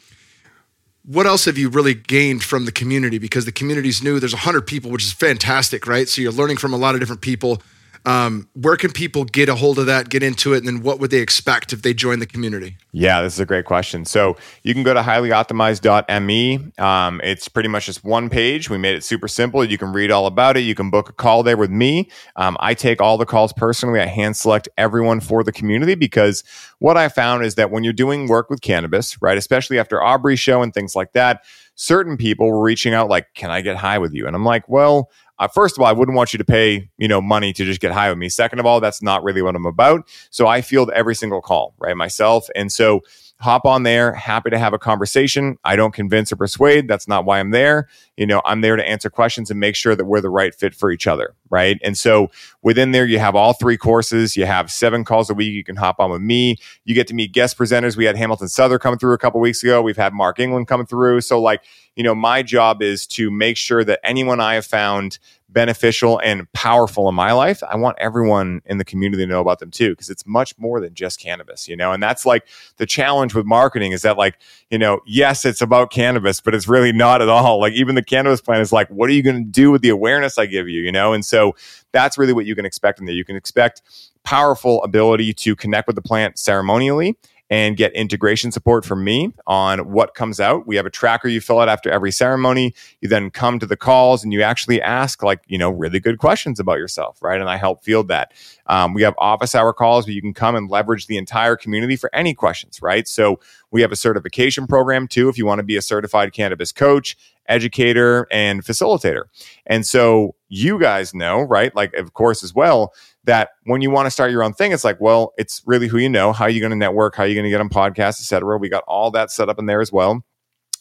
what else have you really gained from the community? Because the community's new. There's hundred people, which is fantastic, right? So you're learning from a lot of different people. Um, where can people get a hold of that, get into it, and then what would they expect if they join the community? Yeah, this is a great question. So you can go to highlyoptimized.me. Um, it's pretty much just one page. We made it super simple. You can read all about it. You can book a call there with me. Um, I take all the calls personally. I hand select everyone for the community because what I found is that when you're doing work with cannabis, right, especially after Aubrey's show and things like that, certain people were reaching out like, "Can I get high with you?" And I'm like, "Well." Uh, first of all, I wouldn't want you to pay, you know, money to just get high with me. Second of all, that's not really what I'm about. So I field every single call, right, myself. And so hop on there. Happy to have a conversation. I don't convince or persuade. That's not why I'm there. You know, I'm there to answer questions and make sure that we're the right fit for each other. Right. And so within there, you have all three courses. You have seven calls a week. You can hop on with me. You get to meet guest presenters. We had Hamilton Souther coming through a couple weeks ago. We've had Mark England coming through. So, like, you know, my job is to make sure that anyone I have found beneficial and powerful in my life, I want everyone in the community to know about them too, because it's much more than just cannabis, you know? And that's like the challenge with marketing is that, like, you know, yes, it's about cannabis, but it's really not at all. Like, even the cannabis plan is like, what are you going to do with the awareness I give you, you know? And so that's really what you can expect in there. You can expect powerful ability to connect with the plant ceremonially and get integration support from me on what comes out. We have a tracker you fill out after every ceremony. You then come to the calls and you actually ask like, you know, really good questions about yourself, right? And I help field that. Um, we have office hour calls where you can come and leverage the entire community for any questions, right? So we have a certification program too if you want to be a certified cannabis coach, educator, and facilitator. And so you guys know, right? Like, of course, as well, that when you want to start your own thing, it's like, well, it's really who you know. How are you going to network? How are you going to get on podcasts, etc. We got all that set up in there as well.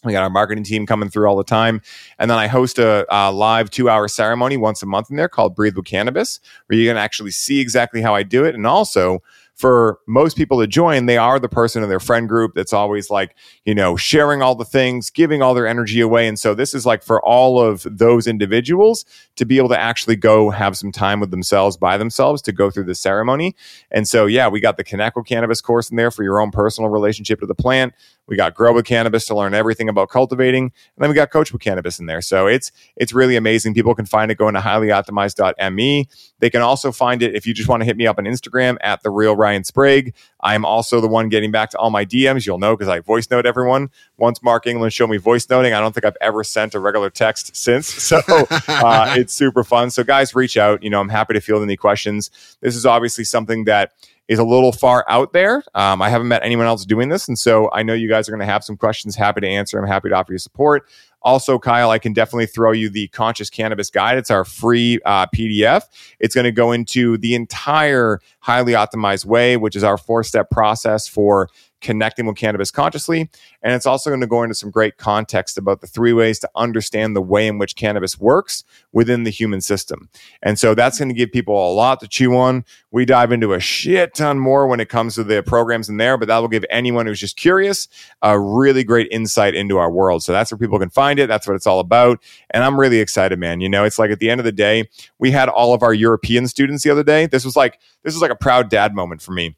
We got our marketing team coming through all the time. And then I host a, a live two hour ceremony once a month in there called Breathe with Cannabis, where you can actually see exactly how I do it. And also, for most people to join, they are the person in their friend group that's always like, you know, sharing all the things, giving all their energy away. And so this is like for all of those individuals to be able to actually go have some time with themselves by themselves to go through the ceremony. And so, yeah, we got the with Cannabis course in there for your own personal relationship to the plant. We got Grow with Cannabis to learn everything about cultivating, and then we got Coach with Cannabis in there. So it's it's really amazing. People can find it going to highlyoptimized.me. They can also find it if you just want to hit me up on Instagram at the real Ryan Sprague. I'm also the one getting back to all my DMs. You'll know because I voice note everyone. Once Mark England showed me voice noting, I don't think I've ever sent a regular text since. (laughs) So uh, it's super fun. So guys, reach out. You know, I'm happy to field any questions. This is obviously something that is a little far out there. Um, I haven't met anyone else doing this. And so I know you guys are going to have some questions. Happy to answer. I'm happy to offer you support. Also, Kyle, I can definitely throw you the Conscious Cannabis Guide. It's our free uh, PDF. It's going to go into the entire highly optimized way, which is our four step process for connecting with cannabis consciously. And it's also going to go into some great context about the three ways to understand the way in which cannabis works within the human system. And so that's going to give people a lot to chew on. We dive into a shit ton more when it comes to the programs in there, but that will give anyone who's just curious a really great insight into our world. So that's where people can find it. That's what it's all about. And I'm really excited, man. You know, it's like at the end of the day, we had all of our European students the other day. This was like, this was like a proud dad moment for me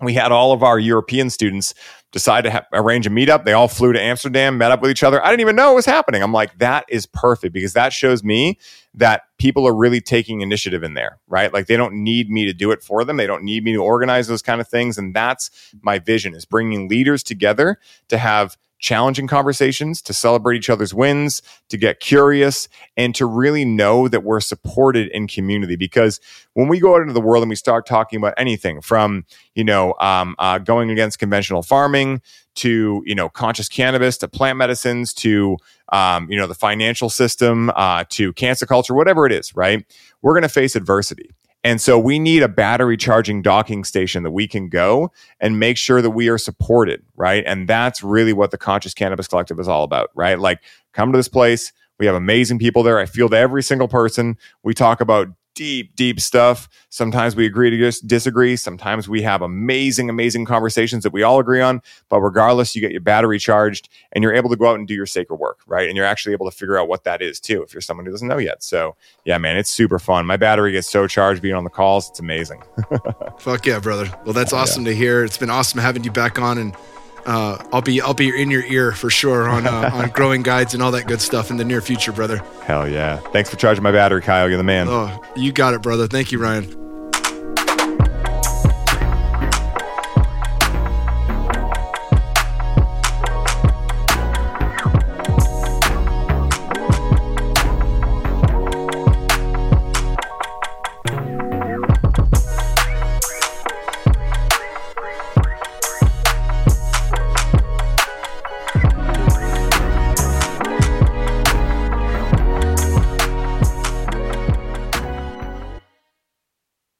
we had all of our European students decide to ha- arrange a meetup. They all flew to Amsterdam, met up with each other. I didn't even know it was happening. I'm like, that is perfect because that shows me that people are really taking initiative in there, right? Like they don't need me to do it for them. They don't need me to organize those kind of things. And that's my vision is bringing leaders together to have challenging conversations, to celebrate each other's wins, to get curious, and to really know that we're supported in community. Because when we go out into the world and we start talking about anything from, you know, um, uh, going against conventional farming to, you know, conscious cannabis to plant medicines to, um, you know, the financial system uh, to cancer culture, whatever it is, right? We're going to face adversity. And so we need a battery charging docking station that we can go and make sure that we are supported, right? And that's really what the Conscious Cannabis Collective is all about, right? Like, come to this place. We have amazing people there. I feel that every single person. We talk about deep, deep stuff. Sometimes we agree to just disagree. Sometimes we have amazing, amazing conversations that we all agree on. But regardless, you get your battery charged and you're able to go out and do your sacred work, right? And you're actually able to figure out what that is too, if you're someone who doesn't know yet. So, yeah, man, it's super fun. My battery gets so charged being on the calls. It's amazing. (laughs) Fuck yeah, brother. Well, that's awesome yeah. to hear. It's been awesome having you back on and uh, I'll be I'll be in your ear for sure on uh, on (laughs) growing guides and all that good stuff in the near future, brother. Hell yeah! Thanks for charging my battery, Kyle. You're the man. Oh, you got it, brother. Thank you, Ryan.